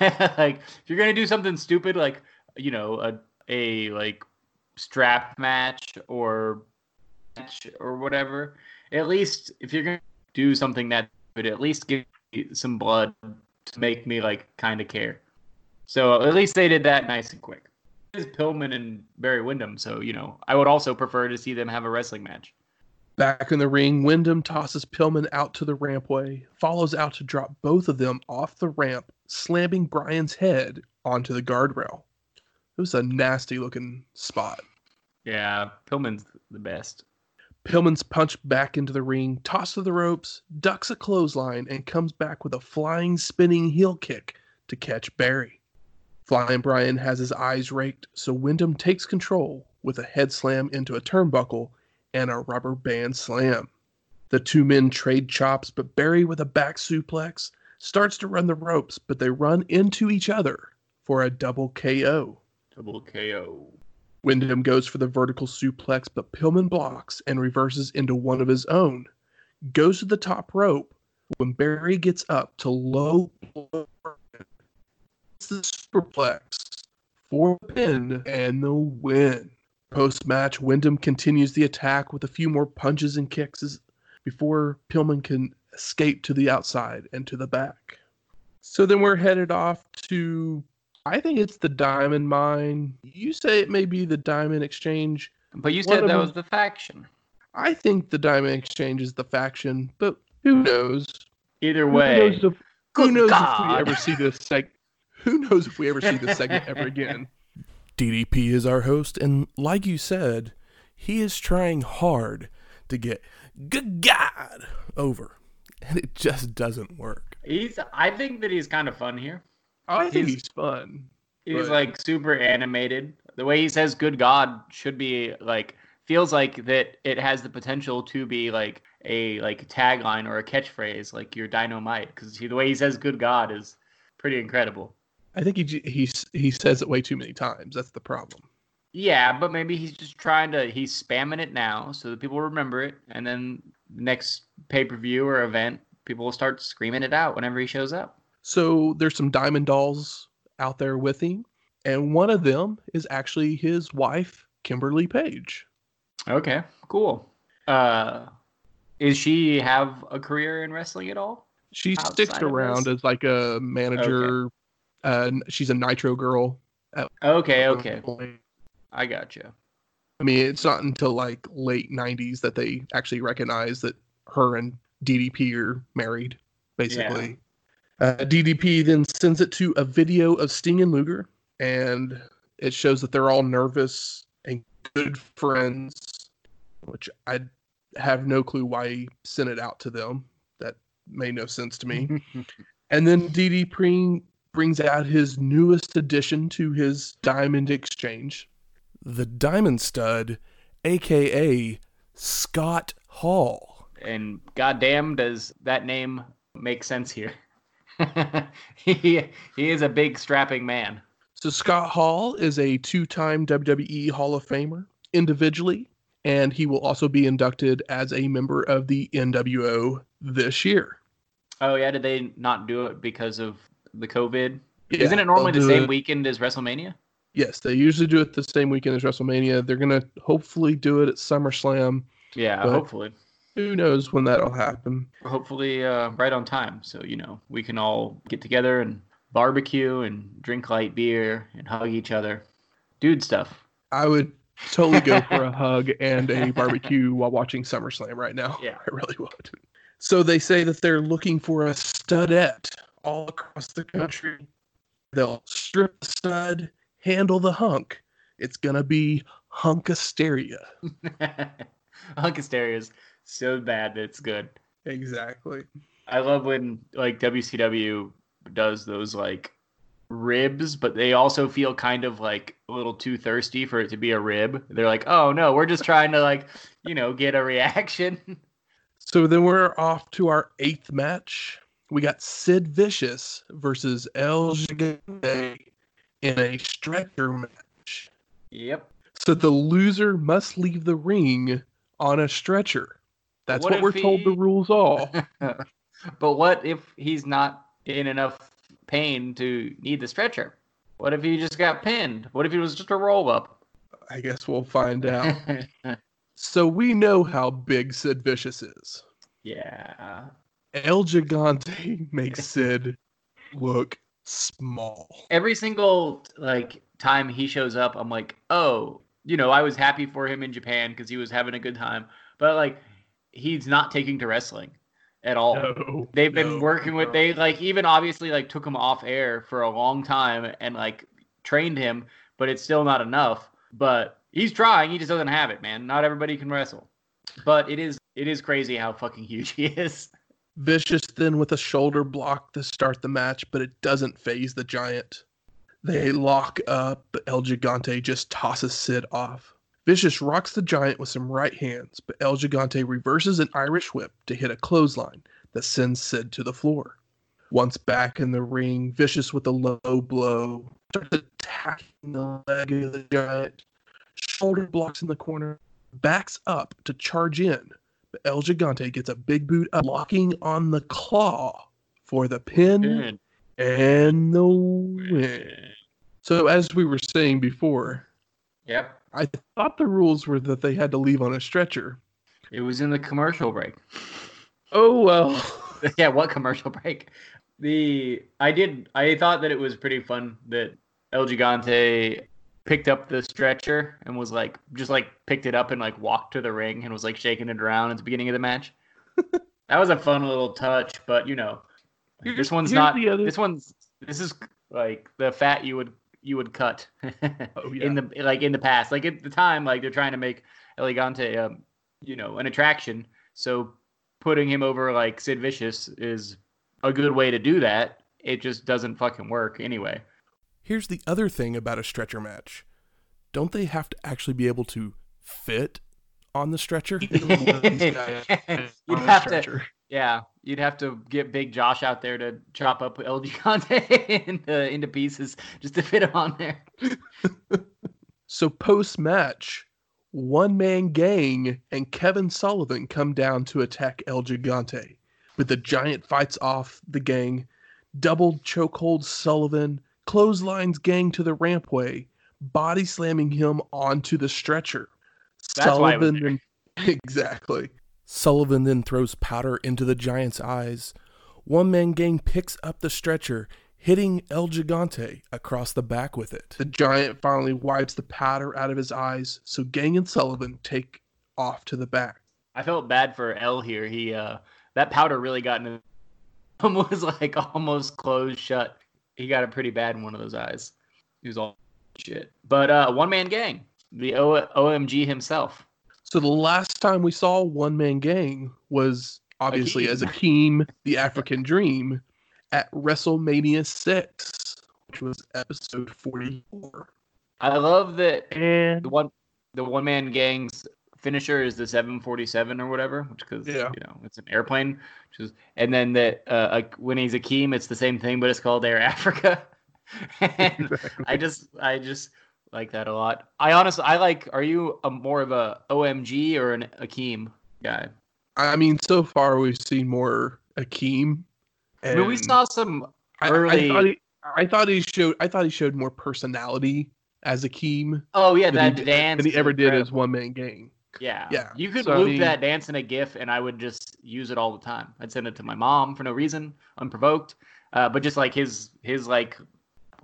<laughs> like if you're gonna do something stupid, like you know a a like strap match or match or whatever, at least if you're gonna do something that would at least give me some blood to make me like kind of care. So at least they did that nice and quick. It's Pillman and Barry Windham, so you know I would also prefer to see them have a wrestling match. Back in the ring, Windham tosses Pillman out to the rampway, follows out to drop both of them off the ramp, slamming Brian's head onto the guardrail. It was a nasty looking spot. Yeah, Pillman's the best. Pillman's punched back into the ring, tossed to the ropes, ducks a clothesline, and comes back with a flying, spinning heel kick to catch Barry. Flying Brian has his eyes raked, so Windham takes control with a head slam into a turnbuckle and a rubber band slam. The two men trade chops, but Barry with a back suplex starts to run the ropes, but they run into each other for a double KO. Double KO. Windham goes for the vertical suplex, but Pillman blocks and reverses into one of his own. Goes to the top rope when Barry gets up to low the superplex for the pin and the win. Post match, Windham continues the attack with a few more punches and kicks before Pillman can escape to the outside and to the back. So then we're headed off to, I think it's the Diamond Mine. You say it may be the Diamond Exchange. But you said that them- was the faction. I think the Diamond Exchange is the faction, but who knows? Either Who way, knows if, who knows if God. we ever see this <laughs> seg- Who knows if we ever see this segment ever again? <laughs> DDP is our host, and like you said, he is trying hard to get good God over, and it just doesn't work. he's. I think that he's kind of fun here. I think He's- he's fun. He's But- like super animated. The way he says "Good God" should be like feels like that. It has the potential to be like a like tagline or a catchphrase, like your dynamite. Because the way he says "Good God" is pretty incredible. I think he he he says it way too many times. That's the problem. Yeah, but maybe he's just trying to. He's spamming it now so that people remember it, and then next pay per view or event, people will start screaming it out whenever he shows up. So there's some diamond dolls out there with him, and one of them is actually his wife, Kimberly Page. Okay, cool. Uh, is she have a career in wrestling at all? She sticks around as like a manager. Uh, she's a Nitro girl. at Okay, okay, point. I you. I mean, it's not until like late '90s that they actually recognize that her and DDP are married, basically. Uh, DDP then sends it to a video of Sting and Luger, and it shows that they're all nervous and good friends, which I have no clue why he sent it out to them. That made no sense to me. <laughs> And then DDP brings out his newest addition to his Diamond Exchange. The Diamond Stud, aka Scott Hall. and goddamn, does that name make sense here? <laughs> he he is a big strapping man. So Scott Hall is a two-time WWE Hall of Famer individually, and he will also be inducted as a member of the NWO this year. Oh yeah, did they not do it because of the COVID? Yeah, Isn't it normally the same it- weekend as WrestleMania? Yes, they usually do it the same weekend as WrestleMania. They're gonna hopefully do it at SummerSlam. Yeah, hopefully. Who knows when that'll happen? hopefully uh, right on time so you know we can all get together and barbecue and drink light beer and hug each other dude stuff I would totally go for a <laughs> hug and a barbecue while watching SummerSlam right now. Yeah. I really would. So they say that they're looking for a studette all across the country. They'll strip the stud, handle the hunk. It's gonna be hunk hysteria. <laughs> hunk hysteria is so bad that it's good Exactly. i love when like wcw does those like ribs but they also feel kind of like a little too thirsty for it to be a rib they're like oh no we're just trying to like you know get a reaction <laughs> So then we're off to our eighth match. We got Sid Vicious versus El Gigante in a stretcher match. yep So the loser must leave the ring on a stretcher. That's What what, we're if told the rules are. <laughs> but what if he's not in enough pain to need the stretcher? What if he just got pinned? What if he was just a roll up? I guess we'll find <laughs> out. so we know how big Sid Vicious is. yeah. El Gigante <laughs> makes Sid look small. Every single like time he shows up, I'm like, oh, you know, I was happy for him in Japan because he was having a good time. But like, he's not taking to wrestling at all. No, They've been no, working with no. they like even obviously like took him off air for a long time and like trained him, but it's still not enough. But he's trying, he just doesn't have it, man. Not everybody can wrestle. But it is it is crazy how fucking huge <laughs> he is. Vicious then with a shoulder block to start the match, but it doesn't faze the giant. They lock up, but El Gigante just tosses Sid off. Vicious rocks the giant with some right hands, but El Gigante reverses an Irish whip to hit a clothesline that sends Sid to the floor. Once back in the ring, Vicious with a low blow starts attacking the leg of the giant. Shoulder blocks in the corner, backs up to charge in. But El Gigante gets a big boot up, locking on the claw for the pin Good. and the win. So, as we were saying before, Yep. I thought the rules were that they had to leave on a stretcher. It was in the commercial break. Oh well. <laughs> yeah, what commercial break? The I did I thought that it was pretty fun that El Gigante picked up the stretcher and was like just like picked it up and like walked to the ring and was like shaking it around at the beginning of the match. <laughs> that was a fun little touch, but you know, Here's- this one's not the other- this one's this is like the fat you would you would cut Oh, <laughs> yeah. in the like in the past. Like at the time, like they're trying to make El Gigante um, you know, an attraction. So putting him over like Sid Vicious is a good way to do that. It just doesn't fucking work anyway. Here's the other thing about a stretcher match. Don't they have to actually be able to fit on the stretcher? <laughs> <laughs> You'd have to, yeah, you'd have to get Big Josh out there to chop up El Gigante <laughs> into, into pieces just to fit him on there. So post match, one man gang and Kevin Sullivan come down to attack El Gigante. But the giant fights off the gang, double chokehold Sullivan, clotheslines gang to the rampway, body slamming him onto the stretcher. That's why then <laughs> exactly. Sullivan then throws powder into the giant's eyes. One man gang picks up the stretcher, hitting El Gigante across the back with it. The giant finally wipes the powder out of his eyes, so Gang and Sullivan take off to the back. I felt bad for L here. He uh that powder really got into him <laughs> was like almost closed shut. He got it pretty bad in one of those eyes. He was all shit. But uh one man gang, the o- OMG himself. So the last time we saw One Man Gang was obviously as Akeem, the African Dream, at WrestleMania 6, which was episode 44. I love that And the one the one man gang's finisher is the 747 or whatever, which because Yeah. you know it's an airplane. Which is, and then that uh, uh, when he's Akeem, it's the same thing, but it's called Air <laughs> Africa. and I just I just like that a lot. I honestly I like. Are you a more of a OMG or an Akeem guy? I mean, so far we've seen more Akeem. I mean, we saw some I, early- I, thought he, I thought he showed. I thought he showed more personality as Akeem Oh yeah, than he, that dance. than he ever did as. One Man Gang. Yeah. Yeah, You could so, I loop mean- that dance in a GIF, and I would just use it all the time. I'd send it to my mom for no reason, unprovoked. Uh, but just like his his like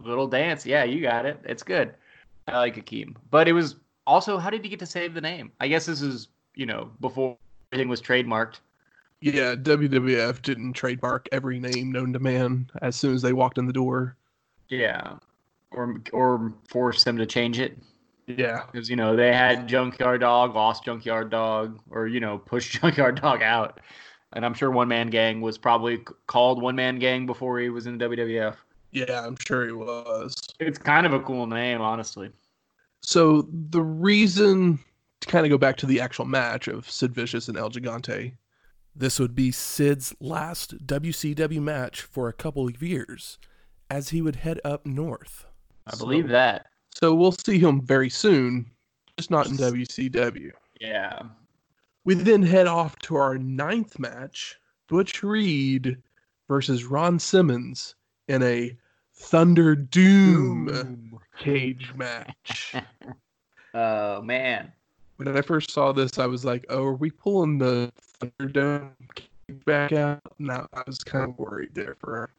little dance, yeah, you got it. It's good. I like Akeem, but it was also how did he get to save the name? I guess this is you know before everything was trademarked. Yeah, WWF didn't trademark every name known to man as soon as they walked in the door. Yeah. Or or force them to change it. Yeah, because you know they had Junkyard Dog, lost Junkyard Dog, or you know <laughs> pushed Junkyard Dog out. And I'm sure One Man Gang was probably called One Man Gang before he was in the WWF. yeah, I'm sure he was. It's kind of a cool name, honestly. So the reason to kind of go back to the actual match of Sid Vicious and El Gigante, This would be Sid's last WCW match for a couple of years, as he would head up north. I believe that. So we'll see him very soon, just not in WCW. Yeah. We then head off to our ninth match: Butch Reed versus Ron Simmons in a Thunderdome cage <laughs> match. Oh man. when I first saw this, I was like, "Oh, are we pulling the Thunderdome back out?" No, I was kind of worried there for.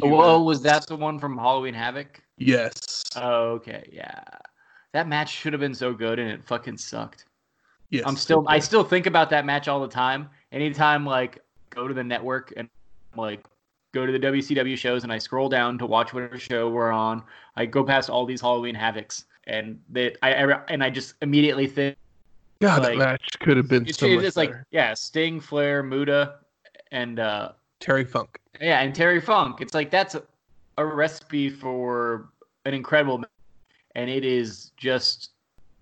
Well, was that the one from Halloween Havoc? Yes. Okay, yeah. That match should have been so good, and it fucking sucked. yes. I'm still I still think about that match all the time. Anytime like go to the network and like go to the WCW shows and I scroll down to watch whatever show we're on, I go past all these Halloween Havocs and that I, I and I just immediately think God, like, that match could have been it's, so much it's like yeah, Sting, Flair, Muta, and uh Terry Funk. yeah, and Terry Funk. It's like that's a, recipe for an incredible and it is just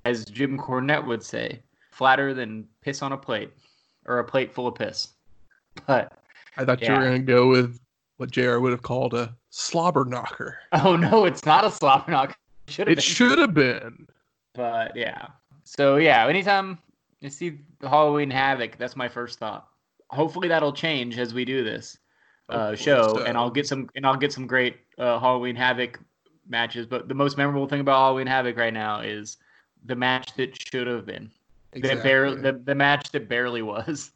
as Jim Cornette would say, flatter than piss on a plate or a plate full of piss. But I thought you were gonna go with what JR would have called a slobber knocker. <laughs> Oh no, it's not a slobber knocker. It should have been. But yeah. So yeah, anytime you see the Halloween Havoc, that's my first thought. Hopefully that'll change as we do this uh, Hopefully show, so. and I'll get some and I'll get some great uh, Halloween Havoc matches. But the most memorable thing about Halloween Havoc right now is the match that should have been. That barely, Exactly. the, the match that barely was.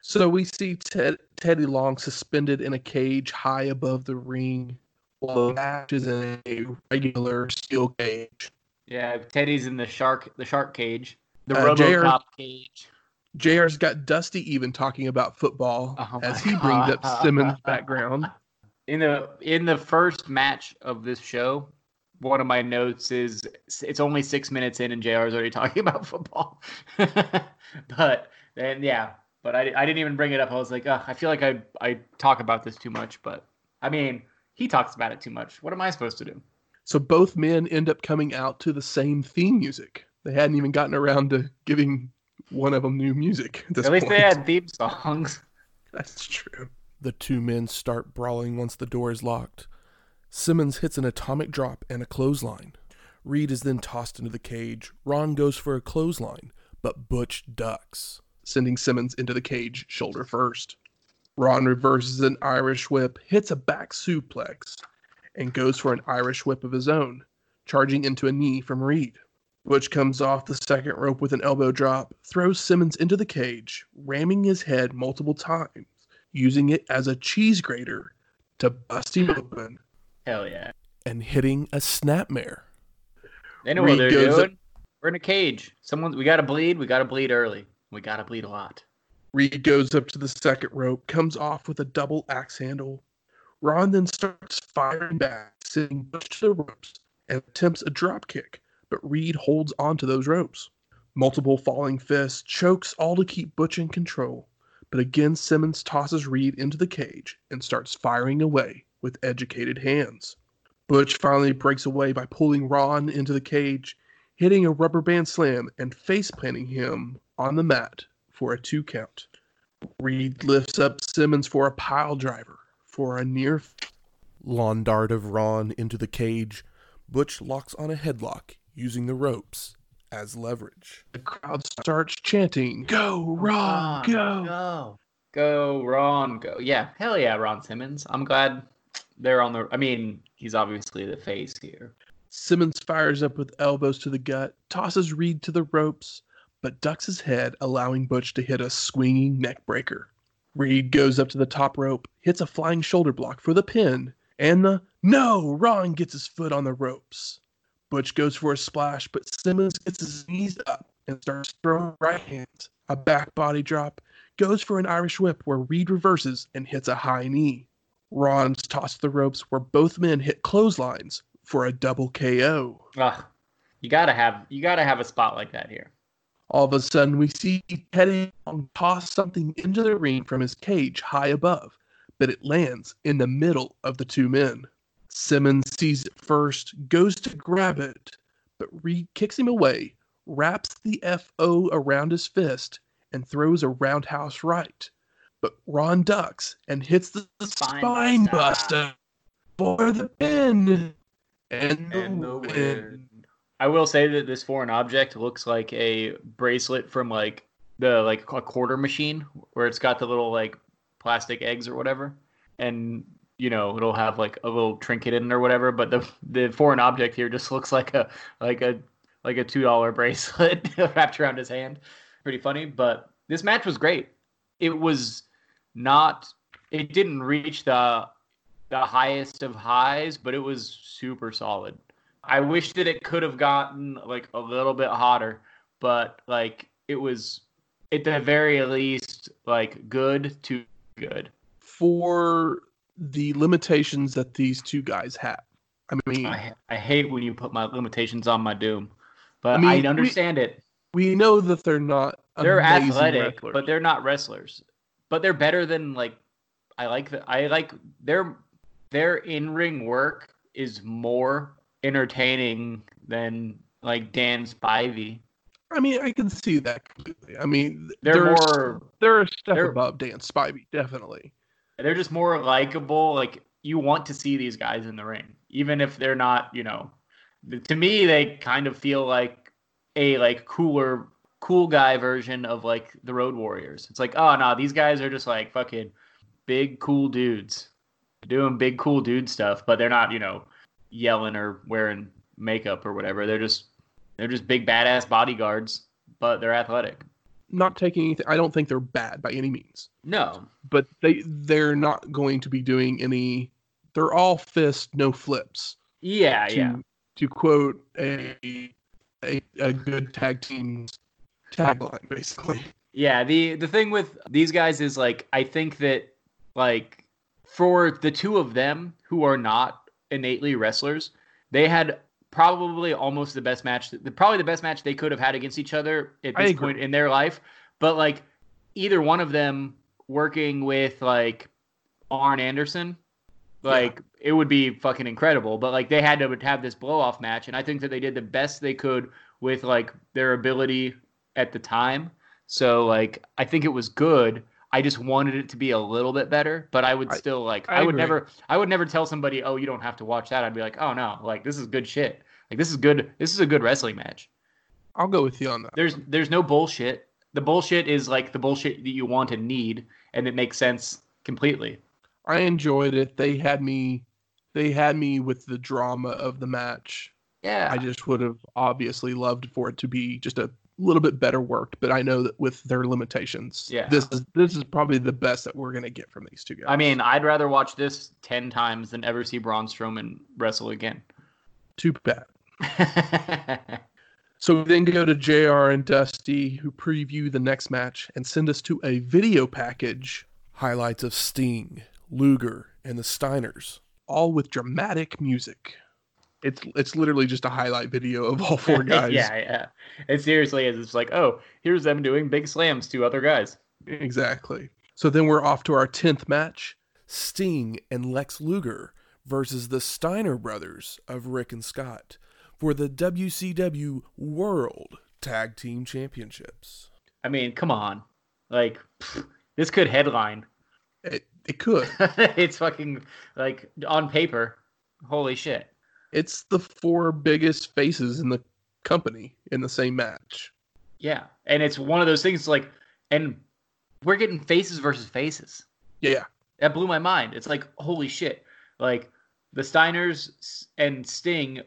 So we see Ted, Teddy Long suspended in a cage high above the ring, while the match is in a regular steel cage. Yeah, Teddy's in the shark the shark cage, the Uh, JR cage. JR's got Dusty even talking about football Oh as he brings up Simmons' background. in the in the first match of this show, one of my notes is it's only six minutes in and JR's already talking <laughs> about football. <laughs> but then yeah, but I, I didn't even bring it up. I was like, I feel like I I talk about this too much, but I mean he talks about it too much. What am I supposed to do? So both men end up coming out to the same theme music. They hadn't even gotten around to giving one of them new music. At, this At least they had theme songs. <laughs> That's true. The two men start brawling once the door is locked. Simmons hits an atomic drop and a clothesline. Reed is then tossed into the cage. Ron goes for a clothesline, but Butch ducks. sending Simmons into the cage shoulder first. Ron reverses an Irish whip, hits a back suplex, and goes for an Irish whip of his own, charging into a knee from Reed. Butch comes off the second rope with an elbow drop, throws Simmons into the cage, ramming his head multiple times, using it as a cheese grater to bust him <laughs> open. Hell yeah. And hitting a snapmare. They know Reed what they're doing. up- We're in a cage. Someone we gotta bleed. We gotta bleed early. We gotta bleed a lot. Reed goes up to the second rope, comes off with a double axe handle. Ron then starts firing back, sending Butch to the ropes, and attempts a drop kick, but Reed holds onto those ropes. Multiple falling fists, chokes, all to keep Butch in control. But again, Simmons tosses Reed into the cage and starts firing away with educated hands. Butch finally breaks away by pulling Ron into the cage, hitting a rubber band slam and face planting him on the mat for a two count. Reed lifts up Simmons for a pile driver for a near Lawn dart of Ron into the cage. Butch locks on a headlock using the ropes as leverage. the crowd starts chanting, Go, Ron, go. go, go, Ron, go. Yeah, hell yeah, Ron Simmons. I'm glad they're on the. I mean, he's obviously the face here. Simmons fires up with elbows to the gut, tosses Reed to the ropes, but ducks his head, allowing Butch to hit a swinging neck breaker. Reed goes up to the top rope, hits a flying shoulder block for the pin, and the no, Ron gets his foot on the ropes. Butch goes for a splash, but Simmons gets his knees up and starts throwing right hands. A back body drop, goes for an Irish whip where Reed reverses and hits a high knee. Ron's tossed the ropes where both men hit clotheslines for a double KO. Ugh, you gotta have you gotta have a spot like that here. All of a sudden, we see Teddy Long toss something into the ring from his cage high above, but it lands in the middle of the two men. Simmons sees it first, goes to grab it, but Reed kicks him away, wraps the FO around his fist, and throws a roundhouse right. But Ron ducks and hits the Spine spine, buster. buster for the pin and the, And the win. win. I will say that this foreign object looks like a bracelet from like the like a quarter machine where it's got the little like plastic eggs or whatever, and you know it'll have like a little trinket in it or whatever. But the the foreign object here just looks like a like a like a two dollar bracelet <laughs> wrapped around his hand. Pretty funny, but this match was great. It was not. It didn't reach the the highest of highs, but it was super solid. I wish that it could have gotten like a little bit hotter, but like it was at the very least like good to good. for the limitations that these two guys have. I mean, I I hate when you put my limitations on my doom, but I, mean, we- understand it. we know that they're not They're athletic, wrestlers. but they're not wrestlers. But they're better than like I like the I like their their in ring work is more entertaining than like Dan Spivey. I mean, I can see that completely. I mean, They're they're more they're a step they're- above Dan Spivey, definitely. They're just more likable. Like you want to see these guys in the ring, even if they're not. You know, to me, they kind of feel like a like cooler, cool guy version of like the Road Warriors. It's like, oh no, these guys are just like fucking big cool dudes doing big cool dude stuff, but they're not, you know, yelling or wearing makeup or whatever. They're just they're just big badass bodyguards, but they're athletic. Not taking anything. I don't think they're bad by any means, No. but they they're not going to be doing any. They're all fist, no flips. Yeah, to, yeah. To quote a, a a good tag team's tagline, basically. Yeah, the the thing with these guys is like I think that like for the two of them who are not innately wrestlers, they had probably almost the best match, probably the best match they could have had against each other at this point in their life. But like either one of them working with like Arn Anderson, like it would be fucking incredible. But like they had to have this blow off match, and I think that they did the best they could with like their ability at the time. So like I think it was good. I just wanted it to be a little bit better, but I would still like I I, would agree. never I would never tell somebody, "Oh, you don't have to watch that." I'd be like, "Oh no, like this is good shit. Like this is good. This is a good wrestling match." I'll go with you on that. There's there's no bullshit. The bullshit is like the bullshit that you want and need and it makes sense completely. I enjoyed it. They had me. They had me with the drama of the match. Yeah. I just would have obviously loved for it to be just a little bit better worked, but I know that with their limitations, Yeah. this is this is probably the best that we're gonna get from these two guys. I mean, I'd rather watch this 10 times than ever see Braun Strowman wrestle again. too bad. So we then go to JR and Dusty, who preview the next match and send us to a video package, Highlights of Sting, Luger, and the Steiners. all with dramatic music. It's it's literally just a highlight video of all four <laughs> guys. yeah, yeah. It seriously is. It's like, oh, here's them doing big slams to other guys. Exactly. So then we're off to our tenth match. Sting and Lex Luger versus the Steiner brothers of Rick and Scott for the WCW World Tag Team Championships. I mean, come on. Like, pfft, this could headline. It it could. <laughs> it's fucking, like, on paper. Holy shit. It's the four biggest faces in the company in the same match. Yeah. And it's one of those things like, and we're getting faces versus faces. Yeah. That blew my mind. It's like, holy shit. Like, the Steiners and Sting,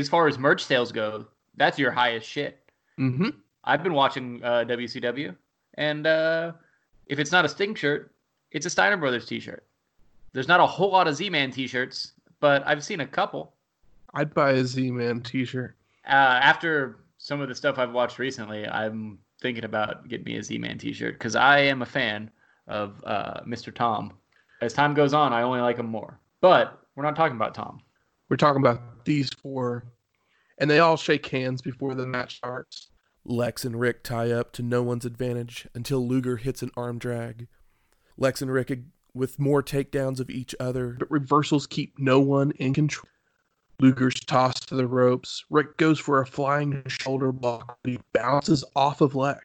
as far as merch sales go, that's your highest shit. Mm-hmm. I've been watching uh, WCW, and uh, if it's not a Sting shirt, it's a Steiner Brothers t-shirt. There's not a whole lot of Z-Man t-shirts, but I've seen a couple. I'd buy a Z-Man T-shirt. Uh, after some of the stuff I've watched recently, I'm thinking about getting me a Z-Man t-shirt because I am a fan of uh, Mr. Tom. As time goes on, I only like him more. But we're not talking about Tom. We're talking about these four, and they all shake hands before the match starts. Lex and Rick tie up to no one's advantage until Luger hits an arm drag. Lex and Rick with more takedowns of each other. but reversals keep no one in control. Luger's tossed to the ropes. Rick goes for a flying shoulder block, but he bounces off of Lex.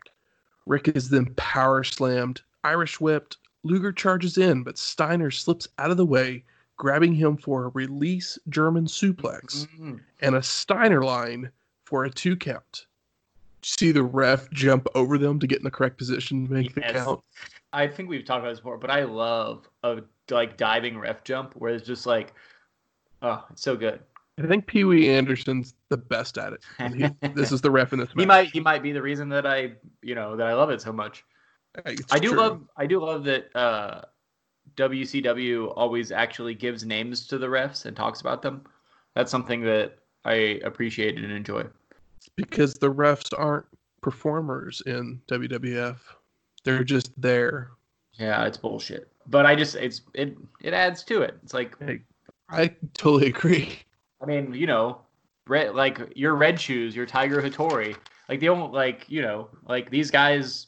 Rick is then power slammed, Irish whipped. Luger charges in, but Steiner slips out of the way, grabbing him for a release German suplex Mm. and a Steiner line for a two count. See the ref jump over them to get in the correct position to make the count. I think we've talked about this before, but I love a like diving ref jump where it's just like, oh, it's so good. I think Pee Wee Anderson's the best at it. he- <laughs> this is the ref in this match. he might he might be the reason that I you know that I love it so much. It's I do true. love I do love that uh, WCW always actually gives names to the refs and talks about them. That's something that I appreciate and enjoy. because the refs aren't performers in WWF. They're just there. Yeah, it's bullshit, but I just it's it it adds to it. It's like I totally agree. I mean, you know, red like your red shoes, your Tiger Hattori, like they don't like you know like these guys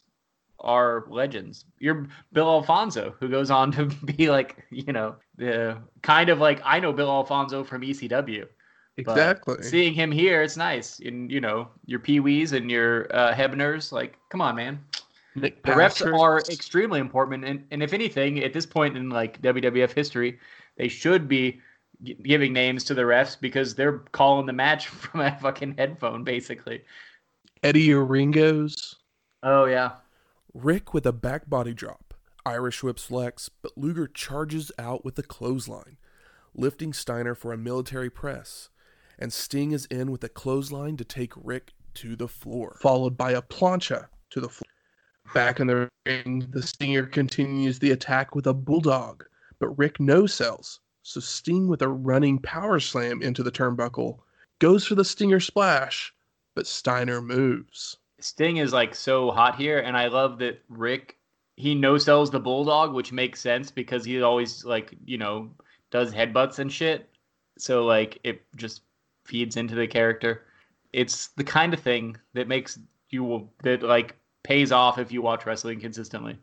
are legends. You're Bill Alfonso, who goes on to <laughs> be like you know the kind of like I know Bill Alfonso from ECW. But Exactly. Seeing him here, it's nice. In you know your Pee Wees and your uh, Hebners, like come on, man, The refs are extremely important, and, and if anything, at this point in like WWF history, they should be gi- giving names to the refs because they're calling the match <laughs> from a fucking headphone, basically. Eddie Oringos. Oh yeah, Rick with a back body drop. Irish whips Lex, but Luger charges out with a clothesline, lifting Steiner for a military press. And Sting is in with a clothesline to take Rick to the floor. followed by a plancha to the floor. Back in the ring, the Stinger continues the attack with a bulldog, but Rick no sells. So Sting with a running power slam into the turnbuckle goes for the Stinger splash, but Steiner moves. Sting is like so hot here, and I love that Rick he no sells the bulldog, which makes sense because he always like you know does headbutts and shit. So like it just feeds into the character. It's the kind of thing that makes you that like pays off if you watch wrestling consistently.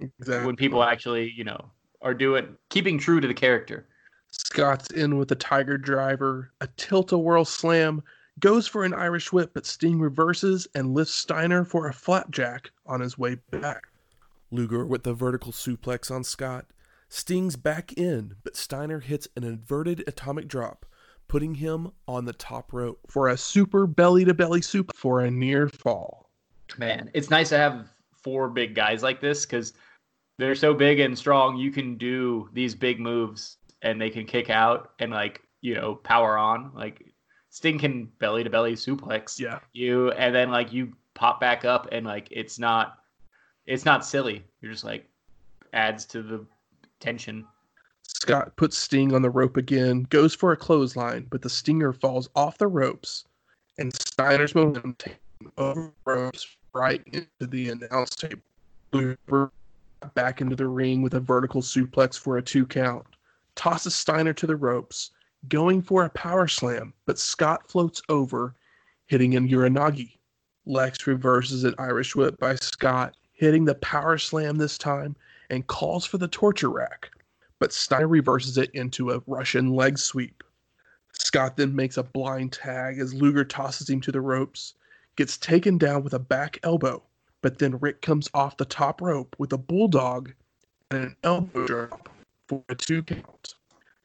Exactly. When people actually you know are doing keeping true to the character. Scott's in with a Tiger Driver, a tilt a whirl slam, goes for an Irish whip, but Sting reverses and lifts Steiner for a flapjack on his way back. Luger with the vertical suplex on Scott. Sting's back in, but Steiner hits an inverted atomic drop, putting him on the top rope. For a super belly to belly soup for a near fall. Man, it's nice to have four big guys like this because they're so big and strong. You can do these big moves and they can kick out and like you know power on. Like Sting can belly to belly suplex Yeah. you, and then like you pop back up and like it's not it's not silly. You're just like adds to the tension. Scott puts Sting on the rope again, goes for a clothesline, but the Stinger falls off the ropes, and Steiner's momentum takes over ropes right into the announce table. Back into the ring with a vertical suplex for a two count, tosses Steiner to the ropes, going for a power slam, but Scott floats over, hitting an Uranage. Lex reverses an Irish whip by Scott, hitting the power slam this time, and calls for the torture rack but Steiner reverses it into a Russian leg sweep. Scott then makes a blind tag as Luger tosses him to the ropes, gets taken down with a back elbow, but then Rick comes off the top rope with a bulldog and an elbow drop for a two count.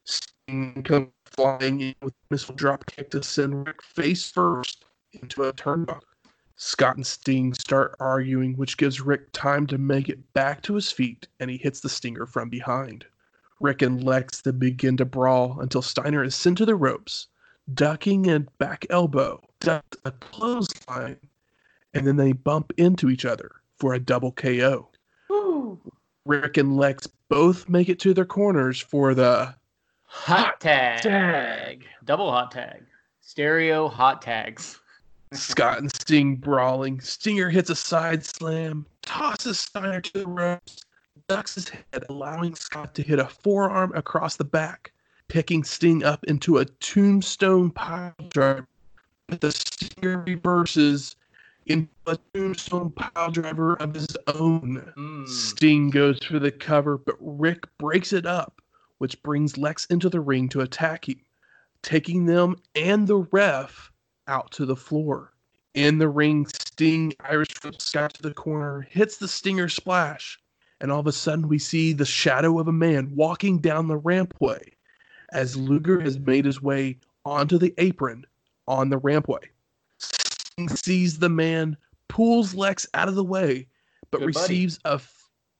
Sting comes flying in with a missile drop kick to send Rick face first into a turnbuckle. Scott and Sting start arguing, which gives Rick time to make it back to his feet, and he hits the Stinger from behind. Rick and Lex then begin to brawl until Steiner is sent to the ropes, ducking a back elbow, ducks a clothesline, and then they bump into each other for a double KO. Rick and Lex both make it to their corners for the Hot tag. tag. Double hot tag. Stereo hot tags. Scott and Sting brawling. Stinger hits a side slam, tosses Steiner to the ropes, ducks his head, allowing Scott to hit a forearm across the back, picking Sting up into a tombstone pile driver. But the Stinger reverses into a tombstone pile driver of his own. Mm. Sting goes for the cover, but Rick breaks it up, which brings Lex into the ring to attack him, taking them and the ref out to the floor. In the ring, Sting Irish flips Scott to the corner, hits the Stinger splash, and all of a sudden we see the shadow of a man walking down the rampway as Luger has made his way onto the apron on the rampway. Sting sees the man, pulls Lex out of the way, but Good buddy. receives a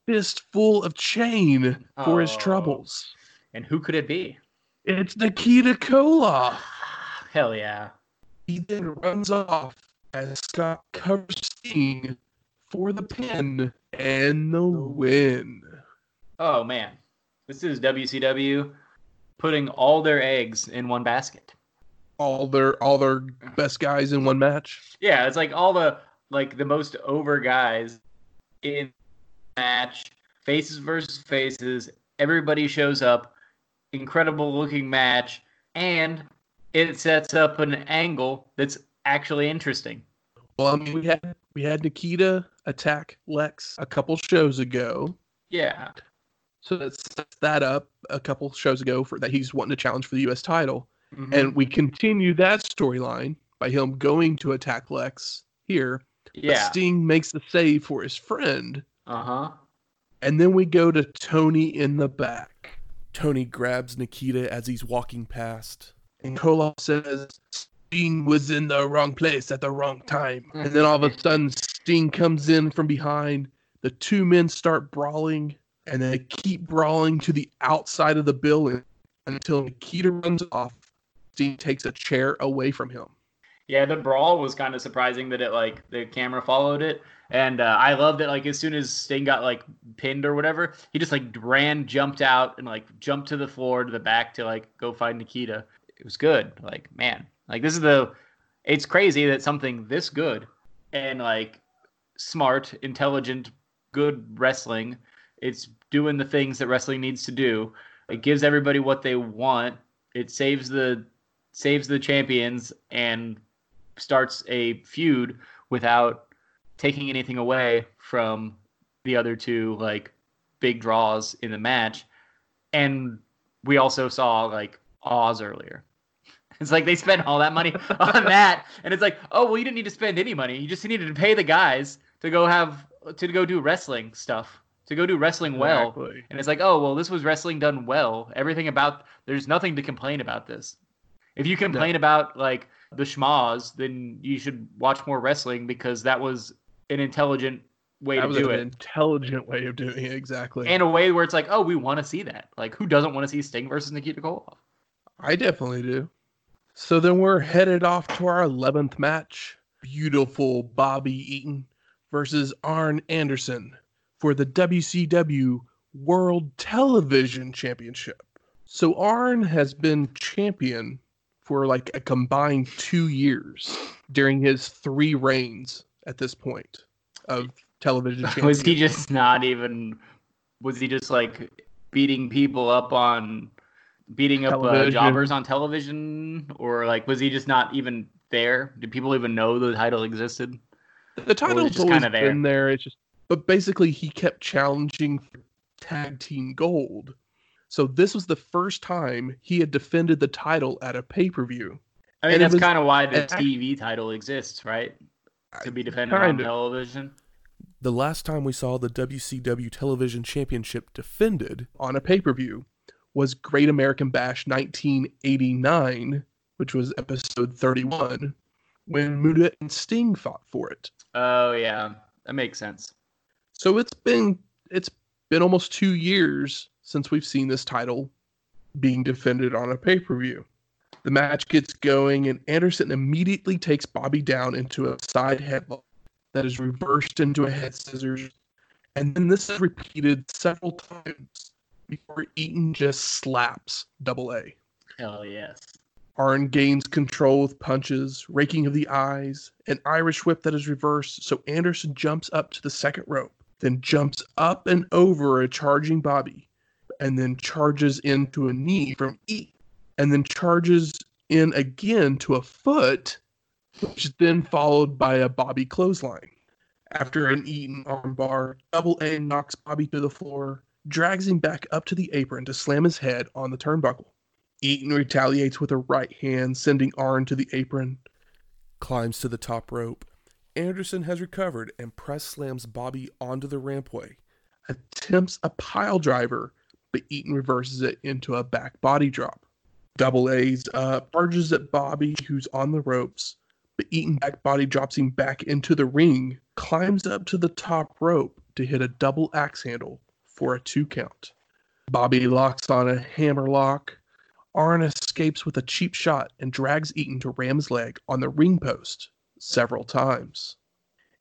fistful of chain for his Oh. troubles. And who could it be? It's Nikita Koloff. <sighs> Hell yeah. He then runs off as Scott covers Sting for the pin and the win. Oh man. This is WCW putting all their eggs in one basket. All their all their best guys in one match. Yeah, it's like all the like the most over guys in match, faces versus faces. Everybody shows up. Incredible looking match, and it sets up an angle that's actually interesting. Well, I mean, we had we had Nikita attack Lex a couple shows ago, Yeah. so that sets that up a couple shows ago for that he's wanting to challenge for the U.S. title. Mhm. And we continue that storyline by him going to attack Lex here. Yeah. Sting makes the save for his friend. Uh huh. And then we go to Tony in the back. Tony grabs Nikita as he's walking past. And Koloff says, Sting was in the wrong place at the wrong time. And then all of a sudden, Sting comes in from behind. The two men start brawling, and they keep brawling to the outside of the building until Nikita runs off. Sting takes a chair away from him. Yeah, the brawl was kind of surprising that it like the camera followed it, and uh, I love that like as soon as Sting got like pinned or whatever, he just like ran, jumped out, and like jumped to the floor to the back to like go find Nikita. It was good. Like man, like this is the. It's crazy that something this good and like smart, intelligent, good wrestling. It's doing the things that wrestling needs to do. It gives everybody what they want. It saves the saves the champions and starts a feud without taking anything away from the other two like big draws in the match. And we also saw like Oz earlier. <laughs> It's like they spent all that money <laughs> on that, and it's like, oh well, you didn't need to spend any money. You just needed to pay the guys to go have to go do wrestling stuff, to go do wrestling well. Exactly. And it's like, oh well, this was wrestling done well. Everything about there's nothing to complain about this. If you complain about like the schmaz, then you should watch more wrestling because that was an intelligent way that to do an it. intelligent way of doing it. Exactly. And a way where it's like, oh, we want to see that. Like, who doesn't want to see Sting versus Nikita Koloff? I definitely do. So then we're headed off to our 11th match. Beautiful Bobby Eaton versus Arn Anderson for the WCW World Television Championship. So Arn has been champion for like a combined two years during his three reigns at this point of television. <laughs> Was he just not even? Was he just like beating people up on, beating up uh, jobbers on television, or like was he just not even there? Did people even know the title existed? The title's just always kinda there? been there. It's just, but basically, he kept challenging for tag team gold. So this was the first time he had defended the title at a pay per view. I mean, And that's kind of why the TV title exists, right? To be defended on of. television. The last time we saw the WCW Television Championship defended, on a pay per view was Great American Bash 1989, which was episode 31, when Muta and Sting fought for it. Oh yeah, that makes sense. So it's been it's been almost two years since we've seen this title being defended on a pay per view. The match gets going, and Anderson immediately takes Bobby down into a side headlock that is reversed into a head scissors, and then this is repeated several times before Eaton just slaps Double A. Hell yes. Arn gains control with punches, raking of the eyes, an Irish whip that is reversed, so Anderson jumps up to the second rope, then jumps up and over a charging Bobby, and then charges into a knee from Eaton, and then charges in again to a foot, which is then followed by a Bobby clothesline. After an Eaton armbar, Double A knocks Bobby to the floor, drags him back up to the apron to slam his head on the turnbuckle. Eaton retaliates with a right hand, sending Arn to the apron. climbs to the top rope. Anderson has recovered and press slams Bobby onto the rampway. attempts a pile driver, but Eaton reverses it into a back body drop. Double A's uh, up, charges at Bobby, who's on the ropes, but Eaton back body drops him back into the ring, climbs up to the top rope to hit a double axe handle for a two count. Bobby locks on a hammer lock. Arn escapes with a cheap shot and drags Eaton to Ram's leg on the ring post several times.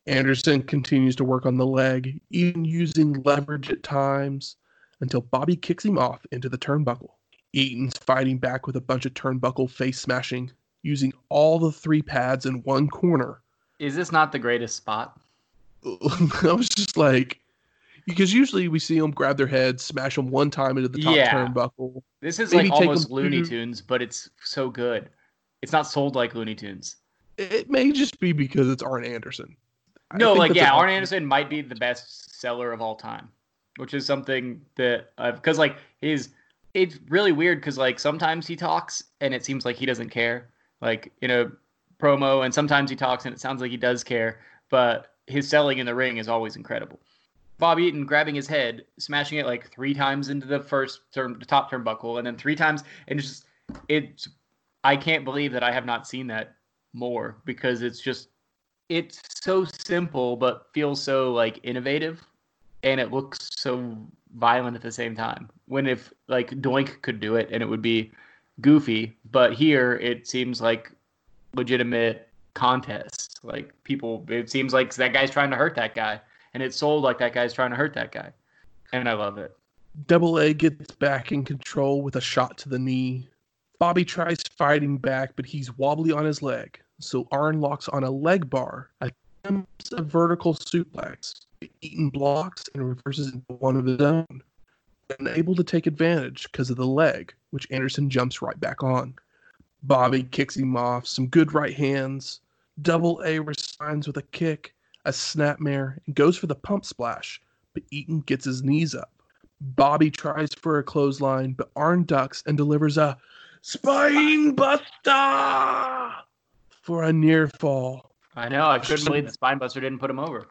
Anderson continues to work on the leg, even using leverage at times, until Bobby kicks him off into the turnbuckle. Eaton's fighting back with a bunch of turnbuckle face smashing, using all the three pads in one corner. Is this not the greatest spot? <laughs> I was just like, because usually we see them grab their head, smash them one time into the top Yeah. turnbuckle. This is like almost Looney Tunes, but it's so good. It's not sold like Looney Tunes. It may just be because it's Arn Anderson. No, like yeah, an Arn. Anderson might be the best seller of all time, which is something that uh, because like his it's really weird because like sometimes he talks and it seems like he doesn't care, like in a promo, and sometimes he talks and it sounds like he does care. but his selling in the ring is always incredible. Bob Eaton grabbing his head, smashing it like three times into the first turn, the top turnbuckle, and then three times, and just it's. I can't believe that I have not seen that more because it's just it's so simple but feels so like innovative, and it looks so violent at the same time. When if like Doink could do it and it would be goofy, but here it seems like legitimate contest. Like people, it seems like that guy's trying to hurt that guy and it's sold like that guy's trying to hurt that guy. And I love it. Double A gets back in control with a shot to the knee. Bobby tries fighting back, but he's wobbly on his leg. So Arn locks on a leg bar, attempts a vertical suplex. Eaton blocks and reverses into one of his own. Unable to take advantage because of the leg, which Anderson jumps right back on. Bobby kicks him off, some good right hands. Double A responds with a kick, a snapmare, and goes for the pump splash, but Eaton gets his knees up. Bobby tries for a clothesline, but Arn ducks and delivers a spine buster for a near fall. I know. I couldn't believe the spine buster didn't put him over.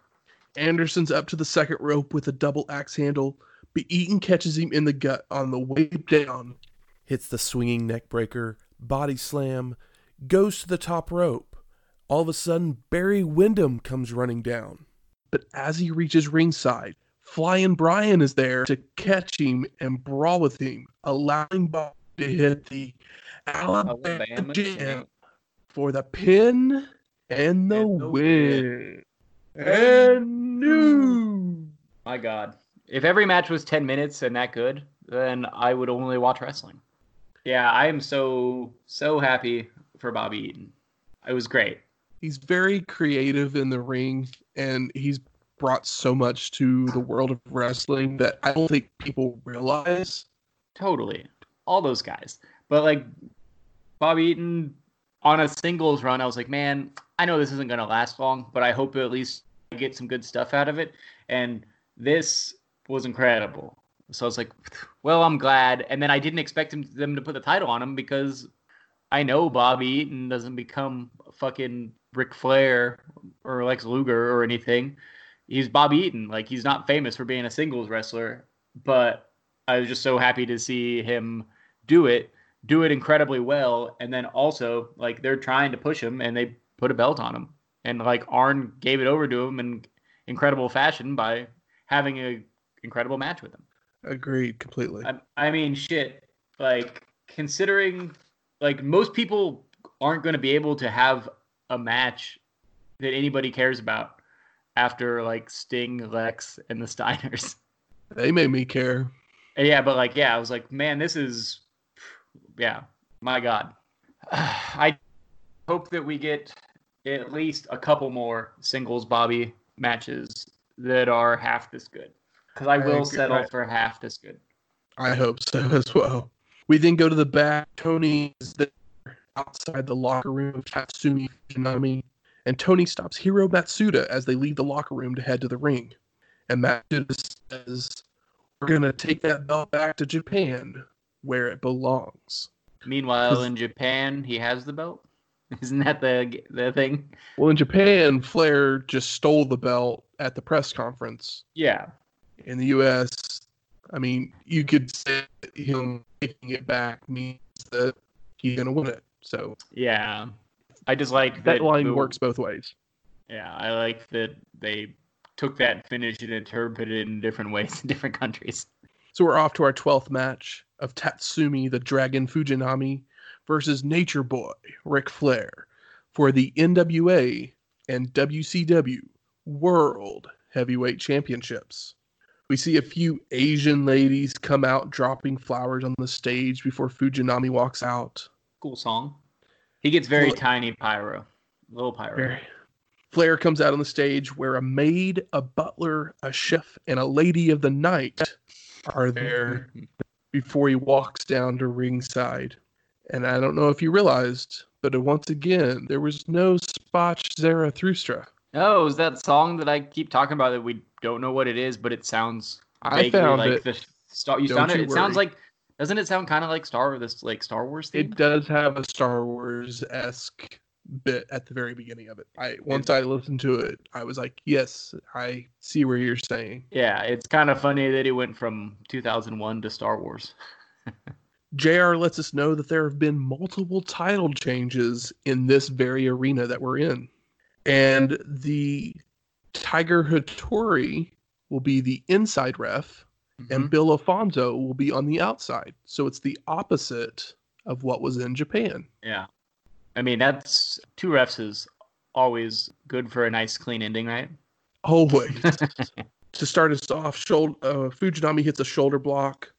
Anderson's up to the second rope with a double axe handle, but Eaton catches him in the gut on the way down. Hits the swinging neck breaker, body slam, goes to the top rope. All of a sudden, Barry Windham comes running down. But as he reaches ringside, Flying Brian is there to catch him and brawl with him, allowing Bob to hit the Alabama, Alabama Jam Jam. for the pin and the And the win. And new. My God. If every match was 10 minutes and that good, then I would only watch wrestling. Yeah, I am so, so happy for Bobby Eaton. It was great. He's very creative in the ring, and he's brought so much to the world of wrestling that I don't think people realize. Totally. All those guys. But like Bobby Eaton on a singles run, I was like, man, I know this isn't going to last long, but I hope at least I get some good stuff out of it. And this was incredible. So I was like, well, I'm glad. And then I didn't expect him, them to put the title on him because I know Bobby Eaton doesn't become fucking Ric Flair or Lex Luger or anything. He's Bobby Eaton. Like he's not famous for being a singles wrestler, but I was just so happy to see him do it, do it incredibly well, and then also like they're trying to push him and they put a belt on him, and like Arn gave it over to him in incredible fashion by having a incredible match with him. Agreed completely. I, I mean, shit. Like considering, like most people aren't going to be able to have a match that anybody cares about after like Sting, Lex, and the Steiners. <laughs> They made me care. And yeah, but like, yeah, I was like, man, this is, yeah, my God. <sighs> I hope that we get at least a couple more singles Bobby matches that are half this good. Because I I will agree. settle I- for half this good. I hope so <laughs> as well. We then go to the back. Tony is there outside the locker room of Tatsumi and Tony stops Hiro Matsuda as they leave the locker room to head to the ring. And Matsuda says, We're going to take that belt back to Japan where it belongs. Meanwhile, in Japan, he has the belt. <laughs> Isn't that the the thing? Well, in Japan, Flair just stole the belt at the press conference. Yeah. In the U.S., I mean, you could say that him taking it back means that he's going to win it. So Yeah. I just like that line the- works both ways. Yeah, I like that they took that finish and interpreted it in different ways in different countries. So we're off to our 12th match of Tatsumi the Dragon Fujinami versus Nature Boy Ric Flair for the NWA and WCW World Heavyweight Championships. We see a few Asian ladies come out dropping flowers on the stage before Fujinami walks out. Cool song. He gets very Well- tiny pyro. Little pyro. Flair comes out on the stage where a maid, a butler, a chef, and a lady of the night are there <laughs> before he walks down to ringside. And I don't know if you realized, but once again, there was no Sprach Zarathustra. Oh, is that song that I keep talking about that we don't know what it is, but it sounds I found like it. the Star you Don't it, you it sounds like doesn't it sound kind of like Star this like Star Wars theme? It does have a Star Wars esque bit at the very beginning of it. I once I listened to it, I was like, yes, I see where you're saying. Yeah, it's kind of funny that he went from 2001 to Star Wars. <laughs> JR lets us know that there have been multiple title changes in this very arena that we're in. And the Tiger Hattori will be the inside ref, and Mhm. Bill Alfonso will be on the outside. So it's the opposite of what was in Japan. yeah, I mean that's two refs is always good for a nice clean ending, right? Always. <laughs> to start us off, shoulder, uh, Fujinami hits a shoulder block,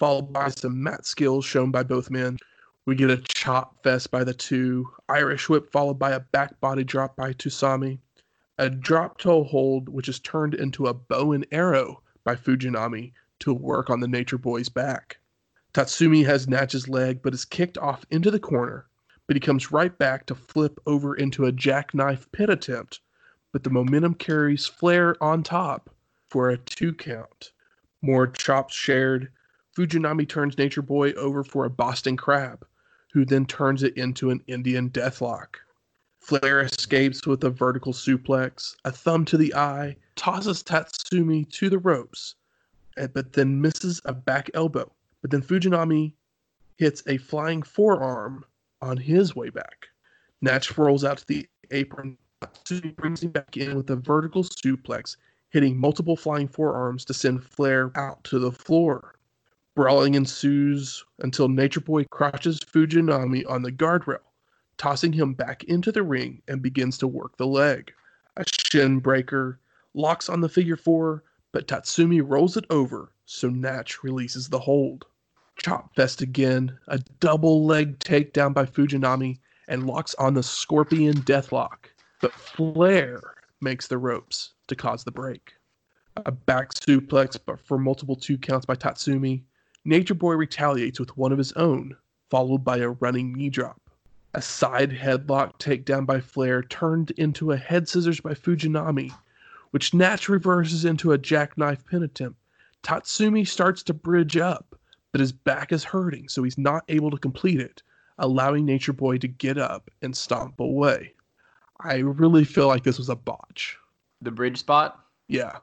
followed by some mat skills shown by both men. We get a chop fest by the two, Irish whip followed by a back body drop by Tatsumi, a drop toe hold which is turned into a bow and arrow by Fujinami to work on the Nature Boy's back. Tatsumi has Natch's leg but is kicked off into the corner, but he comes right back to flip over into a jackknife pit attempt, but the momentum carries Flair on top for a two count. More chops shared. Fujinami turns Nature Boy over for a Boston Crab, who then turns it into an Indian Deathlock. Flair escapes with a vertical suplex, a thumb to the eye, tosses Tatsumi to the ropes, eh, but then misses a back elbow. But then Fujinami hits a flying forearm on his way back. Natch rolls out to the apron. Tatsumi brings him back in with a vertical suplex, hitting multiple flying forearms to send Flair out to the floor. Brawling ensues until Nature Boy crushes Fujinami on the guardrail, tossing him back into the ring and begins to work the leg. A shin breaker locks on the figure four, but Tatsumi rolls it over, so Natch releases the hold. Chop fest again, a double leg takedown by Fujinami, and locks on the Scorpion Deathlock, but Flair makes the ropes to cause the break. A back suplex, but for multiple two counts by Tatsumi. Nature Boy retaliates with one of his own, followed by a running knee drop. A side headlock takedown by Flair turned into a head scissors by Fujinami, which Natch reverses into a jackknife pin attempt. Tatsumi starts to bridge up, but his back is hurting, so he's not able to complete it, allowing Nature Boy to get up and stomp away. I really feel like this was a botch. The bridge spot. Yeah,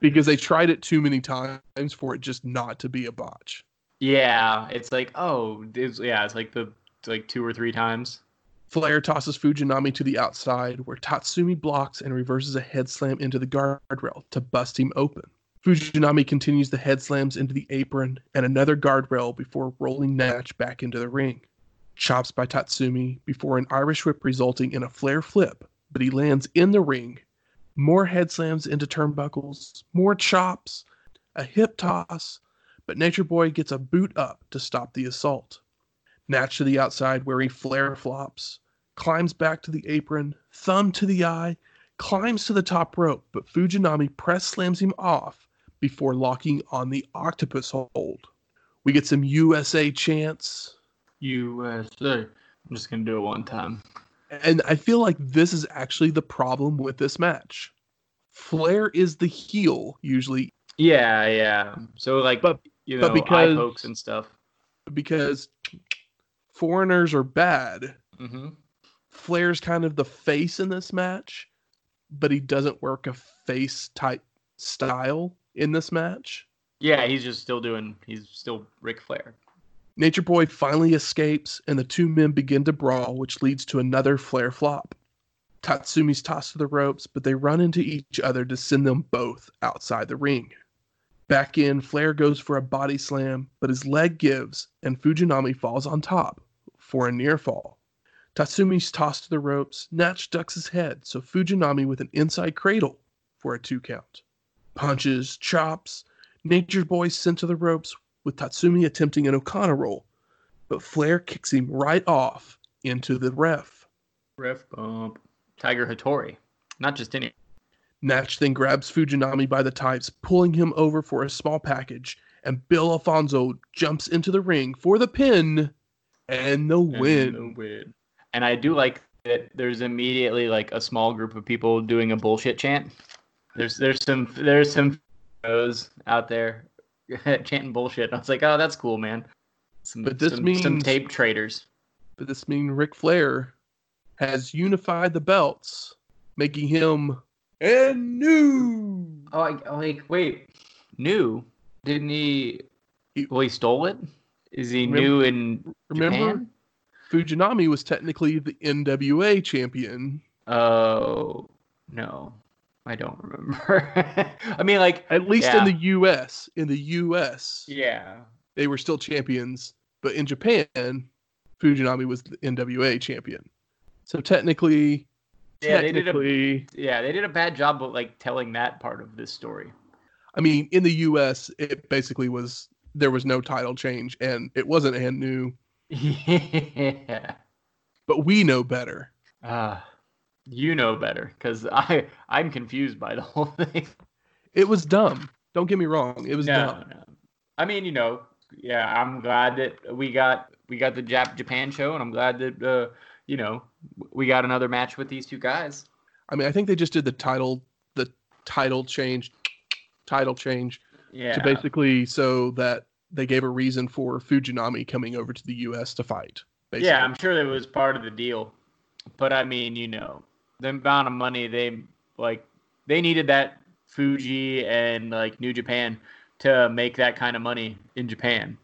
because they tried it too many times for it just not to be a botch. yeah, it's like oh, it's, yeah, it's like the it's like two or three times. Flair tosses Fujinami to the outside, where Tatsumi blocks and reverses a head slam into the guardrail to bust him open. Fujinami continues the head slams into the apron and another guardrail before rolling Natch back into the ring. Chops by Tatsumi before an Irish whip resulting in a Flair flip, but he lands in the ring. More head slams into turnbuckles, more chops, a hip toss, but Nature Boy gets a boot up to stop the assault. Natch to the outside where he Flair flops, climbs back to the apron, thumb to the eye, climbs to the top rope, but Fujinami press slams him off before locking on the octopus hold. We get some USA chants, USA. I'm just gonna do it one time. And I feel like this is actually the problem with this match. Flair is the heel usually Yeah, yeah. So like, But- you but know, because- eye pokes and stuff. because foreigners are bad. hmm Flair's kind of the face in this match, but he doesn't work a face type style in this match. Yeah, he's just still doing. He's still Ric Flair. Nature Boy finally escapes, and the two men begin to brawl, which leads to another Flair flop. Tatsumi's tossed to the ropes, but they run into each other to send them both outside the ring. Back in, Flair goes for a body slam, but his leg gives, and Fujinami falls on top for a near fall. Tatsumi's tossed to the ropes, Natch ducks his head, so Fujinami with an inside cradle for a two count. Punches, chops, Nature Boy sent to the ropes with Tatsumi attempting an O'Connor roll, but Flair kicks him right off into the ref. Ref bump. Tiger Hattori. Not just any. Natch then grabs Fujinami by the tights, pulling him over for a small package, and Bill Alfonso jumps into the ring for the pin and the win. And, the win. and I do like that there's immediately like a small group of people doing a bullshit chant. There's there's some there's some out there <laughs> chanting bullshit. And I was like, oh, that's cool, man. Some, But this some, some tape traders. But this means Ric Flair has unified the belts, making him and new. Oh, I, oh, like wait, new? Didn't he? He- well, he stole it. Is he Remember- new in Remember, Japan? Fujinami was technically the NWA champion. Oh no, I don't remember. <laughs> I mean, like, At least Yeah. in the US. In the US, yeah, they were still champions, but in Japan, Fujinami was the NWA champion. So technically, yeah, they did a yeah they did a bad job of like telling that part of this story. I mean, in the US, it basically was there was no title change, and it wasn't and new, <laughs> yeah. but we know better. Uh, you know better because <laughs> I I'm confused by the <laughs> whole thing. It was dumb. Don't get me wrong. It was no, dumb. no. I mean, you know, yeah, I'm glad that we got we got the Jap Japan show, and I'm glad that uh, you know we got another match with these two guys. I mean, I think they just did the title, the title change, <tsk> title change Yeah, to basically so that they gave a reason for Fujinami coming over to the U.S. to fight. Basically. yeah, I'm sure that was part of the deal. But I mean, you know, the amount of money they like, they needed that Fuji and like New Japan to make that kind of money in Japan.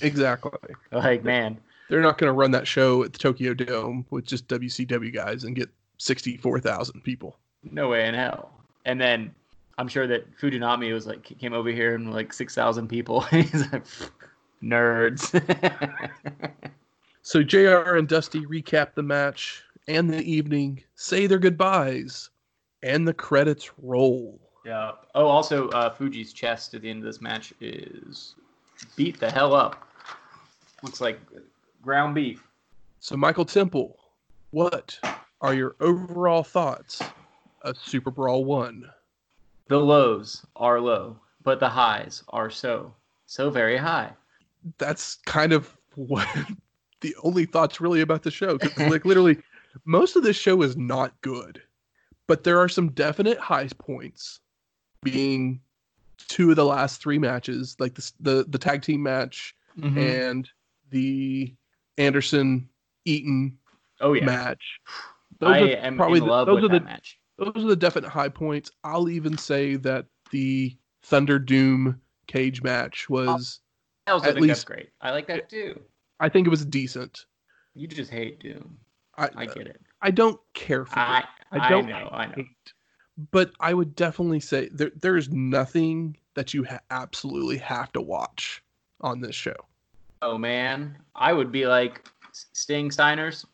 exactly. Like, man, They're not going to run that show at the Tokyo Dome with just WCW guys and get sixty-four thousand people. no way in hell. And then I'm sure that Fujinami was like came over here and like six thousand people. <laughs> He's like nerds. <laughs> So JR and Dusty recap the match and the evening, say their goodbyes, and the credits roll. yeah. Oh, also uh, Fuji's chest at the end of this match is beat the hell up. Looks like ground beef. So Michael Temple, what are your overall thoughts of Super Brawl One? The lows are low, but the highs are so so very high. That's kind of <laughs> what the only thoughts really about the show. like literally, <laughs> most of this show is not good, but there are some definite high points, being two of the last three matches, like the the, the tag team match Mm-hmm. and the Anderson Eaton oh yeah, match. I are am probably in the- love those with are that the match. those are the definite high points. I'll even say that the Thunderdome cage match was. I also at least- great. I like that too. I think it was decent. You just hate Doom. I I get it. I don't care for I it. I, don't know. I know. hate, but I would definitely say there there is nothing that you ha- absolutely have to watch on this show. Oh man, I would be like Sting Steiners.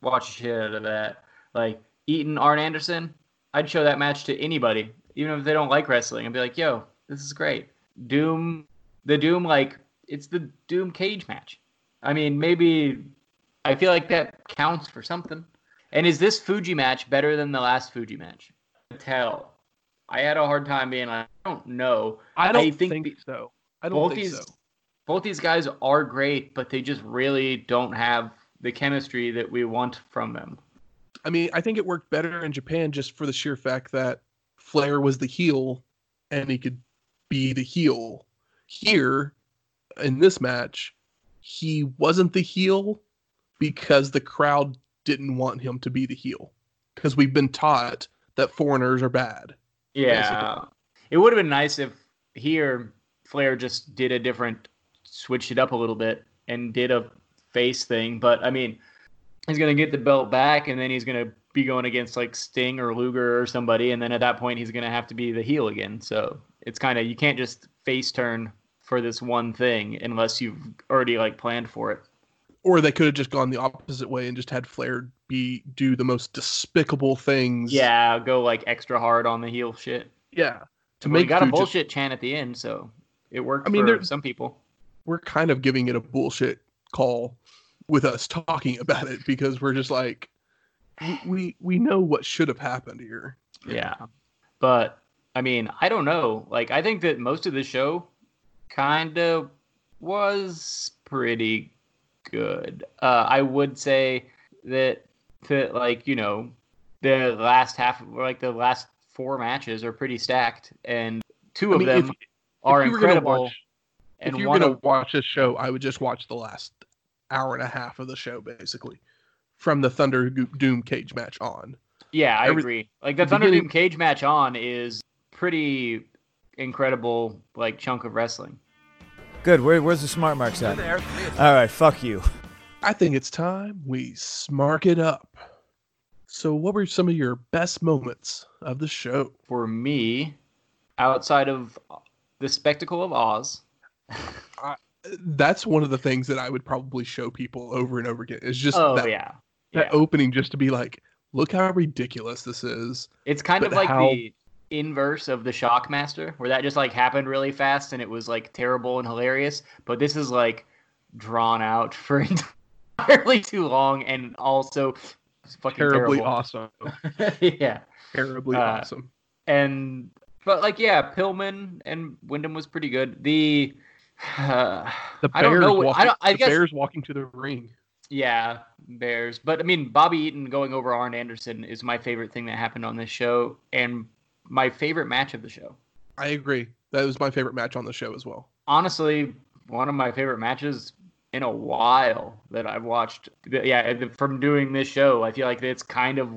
Watch shit out of that. Like Eaton Arn Anderson. I'd show that match to anybody, even if they don't like wrestling. I'd be like, "Yo, this is great." Doom, the Doom, like it's the Doom cage match. I mean, maybe I feel like that counts for something. And is this Fuji match better than the last Fuji match? Tell. I had a hard time being like, I don't know. I don't think think, so. I don't both think these so. both these guys are great, but they just really don't have the chemistry that we want from them. I mean, I think it worked better in Japan just for the sheer fact that Flair was the heel and he could be the heel. Here, in this match, he wasn't the heel because the crowd didn't want him to be the heel. Because we've been taught that foreigners are bad. Yeah. It would have been nice if here Flair just did a different switched it up a little bit and did a face thing, but I mean, he's going to get the belt back and then he's going to be going against like Sting or Luger or somebody and then at that point he's going to have to be the heel again. So, it's kind of you can't just face turn for this one thing unless you've already like planned for it. Or they could have just gone the opposite way and just had Flair be do the most despicable things. Yeah, go like extra hard on the heel shit. Yeah. To Well, we make got a bullshit chant at the end, so it worked I mean, for some people. we're kind of giving it a bullshit call with us talking about it because we're just like we we, we know what should have happened here. Yeah. But I mean, I don't know. Like I think that most of the show kind of was pretty good. Uh, I would say that that like, you know, the last half or like the last four matches are pretty stacked and two I of mean, them if, are if you were gonna incredible watch, and if you were one gonna of watch this show, I would just watch the last hour and a half of the show basically. from the Thunderdome cage match on. Yeah, I Every- agree. Like the Thunderdome cage match on is pretty incredible, like chunk of wrestling. Good. Where, where's the smart marks at? All right. Fuck you. I think it's time we smark it up. So, what were some of your best moments of the show? For me, outside of the spectacle of Oz, That's one of the things that I would probably show people over and over again. Is just oh that, yeah, that yeah. opening, just to be like, look how ridiculous this is. It's kind of like how- the inverse of the Shockmaster, where that just like happened really fast and it was like terrible and hilarious. But this is like drawn out for <laughs> entirely too long and also fucking Terribly terrible. awesome. <laughs> yeah, Terribly Uh, awesome. and but like yeah, Pillman and Windham was pretty good. The uh, <sighs> The I don't know. walking, I don't. I guess Bears walking to the ring. Yeah, Bears. But I mean, Bobby Eaton going over Arn Anderson is my favorite thing that happened on this show, and my favorite match of the show. I agree. That was my favorite match on the show as well. Honestly, one of my favorite matches in a while that I've watched. Yeah, from doing this show, I feel like it's kind of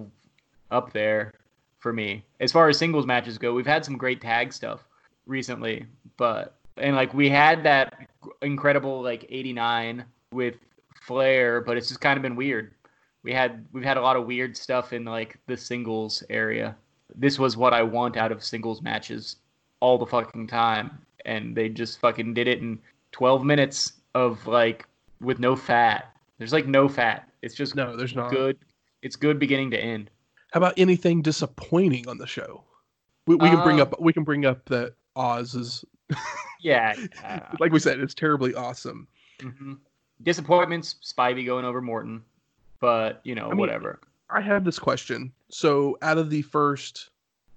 up there for me as far as singles matches go. We've had some great tag stuff recently, but and like we had that incredible like 89 with Flair, but it's just kind of been weird. We had we've had a lot of weird stuff in like the singles area. This was what I want out of singles matches all the fucking time, and they just fucking did it in 12 minutes of like with no fat. There's like no fat. It's just No, there's not. good. It's good beginning to end. How about anything disappointing on the show? We, we can bring Uh, up we can bring up that Oz is <laughs> Yeah. like we said, it's terribly awesome. Mhm. Disappointments, Spivey going over Morton, but you know, I mean- whatever. I have this question. So out of the first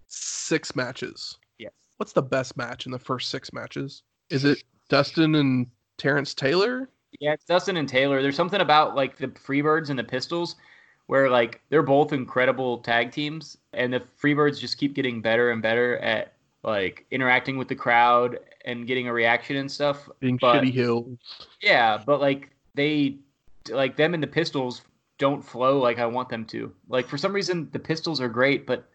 six matches, Yes. what's the best match in the first six matches? Is it Dustin and Terrence Taylor? Yeah, it's Dustin and Taylor. There's something about like the Freebirds and the Pistols where like they're both incredible tag teams and the Freebirds just keep getting better and better at like interacting with the crowd and getting a reaction and stuff. Being But- shitty hills. Yeah, but like they like them and the Pistols don't flow like I want them to. Like for some reason the Pistols are great, but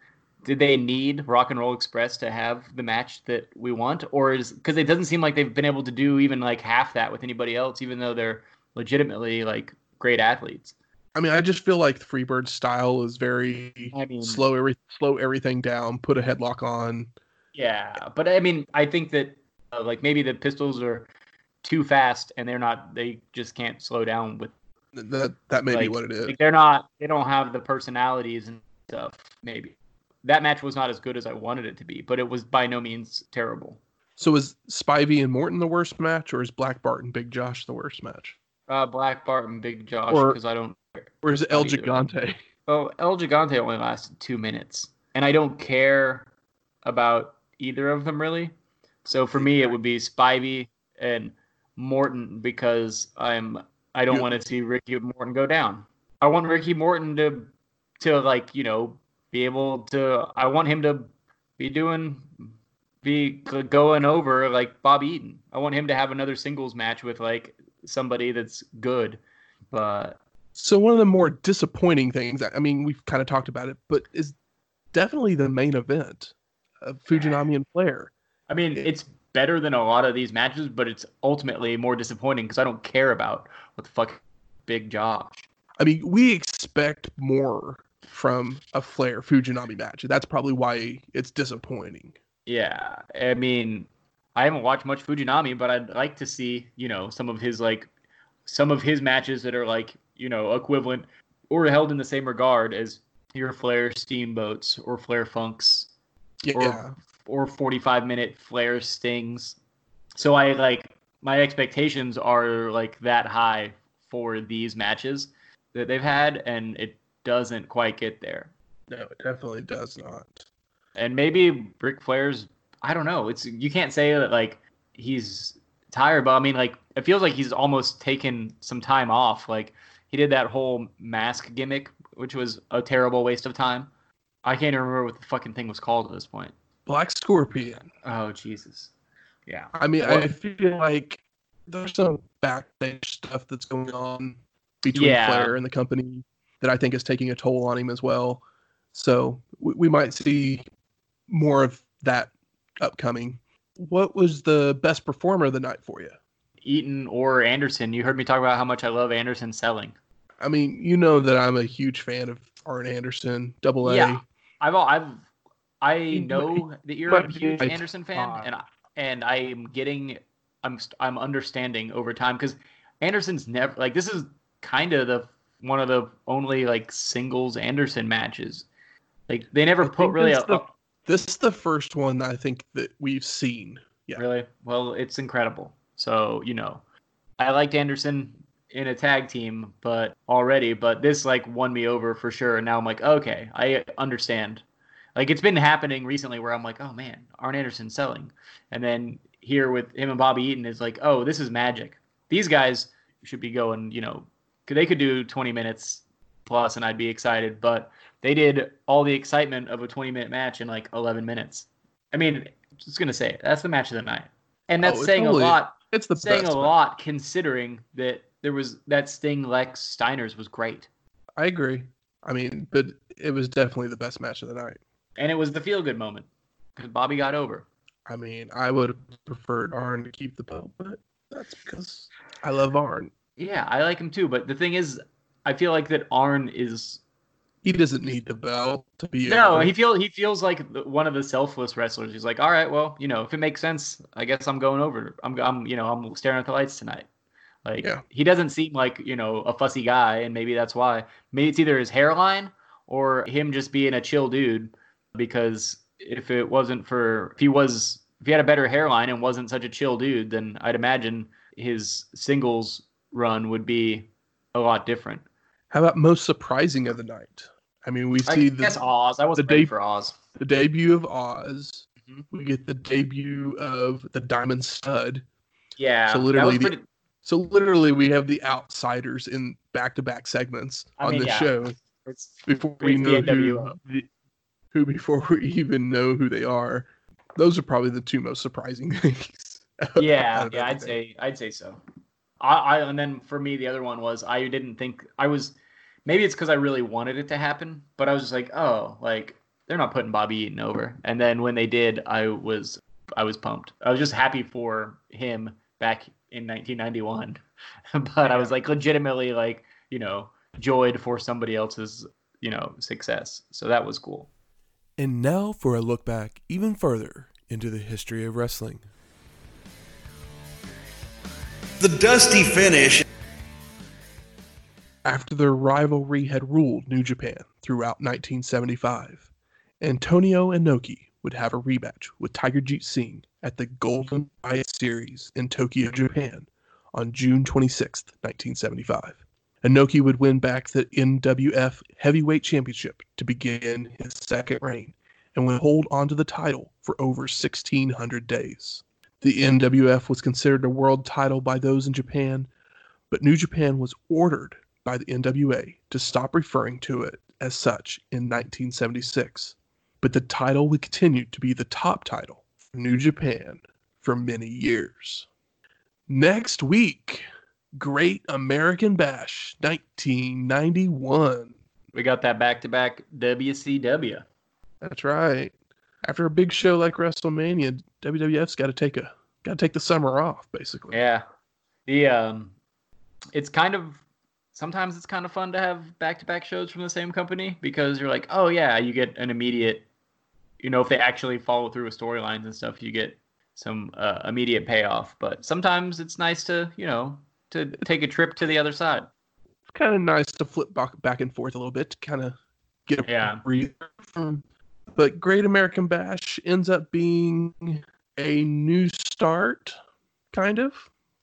did they need Rock and Roll Express to have the match that we want or is cuz it doesn't seem like they've been able to do even like half that with anybody else even though they're legitimately like great athletes. I mean, I just feel like the Freebird style is very I mean slow every slow everything down, put a headlock on. Yeah, but I mean, I think that uh, like maybe the Pistols are too fast and they're not. They just can't slow down with. That that may be what it is. Like they're not. They don't have the personalities and stuff. Maybe that match was not as good as I wanted it to be, but it was by no means terrible. So is Spivey and Morton the worst match, or is Black Bart and Big Josh the worst match, Uh, Black Bart and Big Josh because I don't. or is it El. Gigante? Oh, El Gigante only lasted two minutes, and I don't care about either of them really. So for me, it would be Spivey and Morton because I'm I don't You- want to see Ricky Morton go down. I want Ricky Morton to to like you know be able to. I want him to be doing be going over like Bob Eaton. I want him to have another singles match with like somebody that's good, but So one of the more disappointing things, I mean, we've kind of talked about it, but is definitely the main event of Fujinami and Flair. I mean, it's better than a lot of these matches, but it's ultimately more disappointing because I don't care about what the fuck Big Josh. I mean, we expect more from a Flair Fujinami match. That's probably why it's disappointing. Yeah, I mean, I haven't watched much Fujinami, but I'd like to see, you know, some of his like some of his matches that are like, you know, equivalent or held in the same regard as your Flair Steamboats or Flair Funks Yeah, or or 45 minute Flair Stings. So I like my expectations are like that high for these matches that they've had, and it doesn't quite get there. no, it definitely does not. And maybe Ric Flair's I don't know. It's you can't say that like he's tired, but I mean like it feels like he's almost taken some time off. Like he did that whole mask gimmick, which was a terrible waste of time. I can't even remember what the fucking thing was called at this point. Black Scorpion. Oh Jesus. Yeah. I mean, Well- I feel like there's some backstage stuff that's going on between Yeah. Flair and the company that I think is taking a toll on him as well. So we, we might see more of that upcoming. What was the best performer of the night for you? Eaton or Anderson. You heard me talk about how much I love Anderson selling. I mean, you know that I'm a huge fan of Arn Anderson, double A. Yeah. I've I've I know that you're a huge. Anderson fan, and I, and I am getting I'm I'm understanding over time because Anderson's never like this is kind of the one of the only like singles Anderson matches. Like they never I put really a, this the- This is the first one I think that we've seen. Yeah. Really? Well, it's incredible. So, you know, I liked Anderson in a tag team, but already, but this like won me over for sure. And now I'm like, okay, I understand. Like it's been happening recently where I'm like, oh man, Arn Anderson selling. And then here with him and Bobby Eaton is like, oh, this is magic. These guys should be going, you know, they could do 20 minutes plus and I'd be excited, but they did all the excitement of a 20 minute match in like 11 minutes. I mean, just gonna say it, that's the match of the night, and that's Oh, saying totally- a lot. It's the saying best. a lot considering that there was that Sting Lex Steiner's was great, I agree. I mean, but it was definitely the best match of the night. And it was the feel good moment because Bobby got over. I mean, I would have preferred Arn to keep the belt, but that's because I love Arn. Yeah, I like him too, but the thing is, I feel like that Arn is He doesn't need the belt to be. no, he feel he feels like one of the selfless wrestlers. He's like, all right, well, you know, if it makes sense, I guess I'm going over. I'm, I'm, you know, I'm staring at the lights tonight. Like Yeah. he doesn't seem like you know a fussy guy, and maybe that's why. Maybe it's either his hairline or him just being a chill dude. Because if it wasn't for if he was if he had a better hairline and wasn't such a chill dude, then I'd imagine his singles run would be a lot different. How about most surprising of the night? I mean, we I see guess the, Oz. I wasn't the ready deb- for Oz. the debut of Oz. Mhm. We get the debut of the Diamond Stud. Yeah, So literally was the- So literally, we have the outsiders in back-to-back segments I on mean, the yeah. show it's before we It's know who, the, who before <laughs> we even know who they are. Those are probably the two most surprising <laughs> things. yeah, yeah, I'd say I'd say so. I, I and then for me the other one was I didn't think I was maybe it's because I really wanted it to happen, but I was just like, oh, like they're not putting Bobby Eaton over. And then when they did, I was I was pumped. I was just happy for him back in 1991, <laughs> but I was like legitimately like you know joyed for somebody else's you know success. So that was cool. And now for a look back even further into the history of wrestling. The dusty finish After their rivalry had ruled New Japan throughout 1975, Antonio Inoki would have a rematch with Tiger Jeet Singh at the Golden Fight Series in Tokyo, Japan on June 26, 1975. Inoki would win back the NWF Heavyweight Championship to begin his second reign and would hold onto the title for over 1,600 days. The NWF was considered a world title by those in Japan, but New Japan was ordered by the NWA to stop referring to it as such in 1976. But the title would continue to be the top title for New Japan for many years. Next week, Great American Bash 1991. We got that back to back WCW. That's right. After a big show like WrestleMania, WWF's got to take a got to take the summer off, basically. Yeah. The um it's kind of sometimes it's kind of fun to have back-to-back shows from the same company because you're like, "Oh yeah, you get an immediate you know, if they actually follow through with storylines and stuff, you get some uh, immediate payoff. But sometimes it's nice to, you know, to take a trip to the other side. It's kind of nice to flip back back and forth a little bit to kind of get a Yeah. breather from. But Great American Bash ends up being a new start, kind of,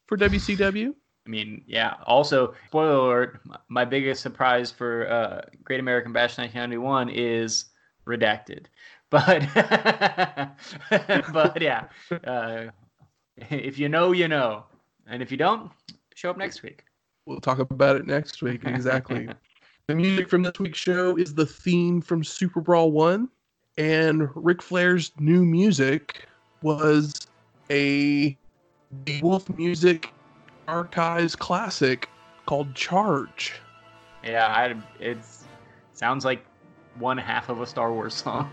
for WCW. I mean, yeah. Also, spoiler alert: my biggest surprise for uh, Great American Bash 1991 is redacted. <laughs> But, <laughs> but yeah, uh, if you know, you know, and if you don't, show up next week. We'll talk about it next week. Exactly. <laughs> the music from this week's show is the theme from Super Brawl 1, and Ric Flair's new music was a Wolf Music Archives classic called Charge. Yeah, I, it's sounds like one half of a Star Wars song.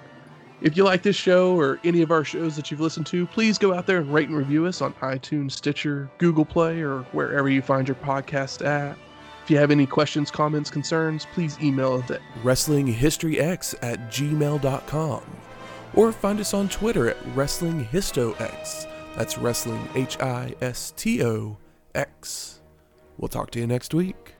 If you like this show or any of our shows that you've listened to, please go out there and rate and review us on iTunes, Stitcher, Google Play, or wherever you find your podcast at. If you have any questions, comments, concerns, please email us at WrestlingHistoryX at gmail.com. Or find us on Twitter at WrestlingHistoX. That's Wrestling H I S T O X. We'll talk to you next week.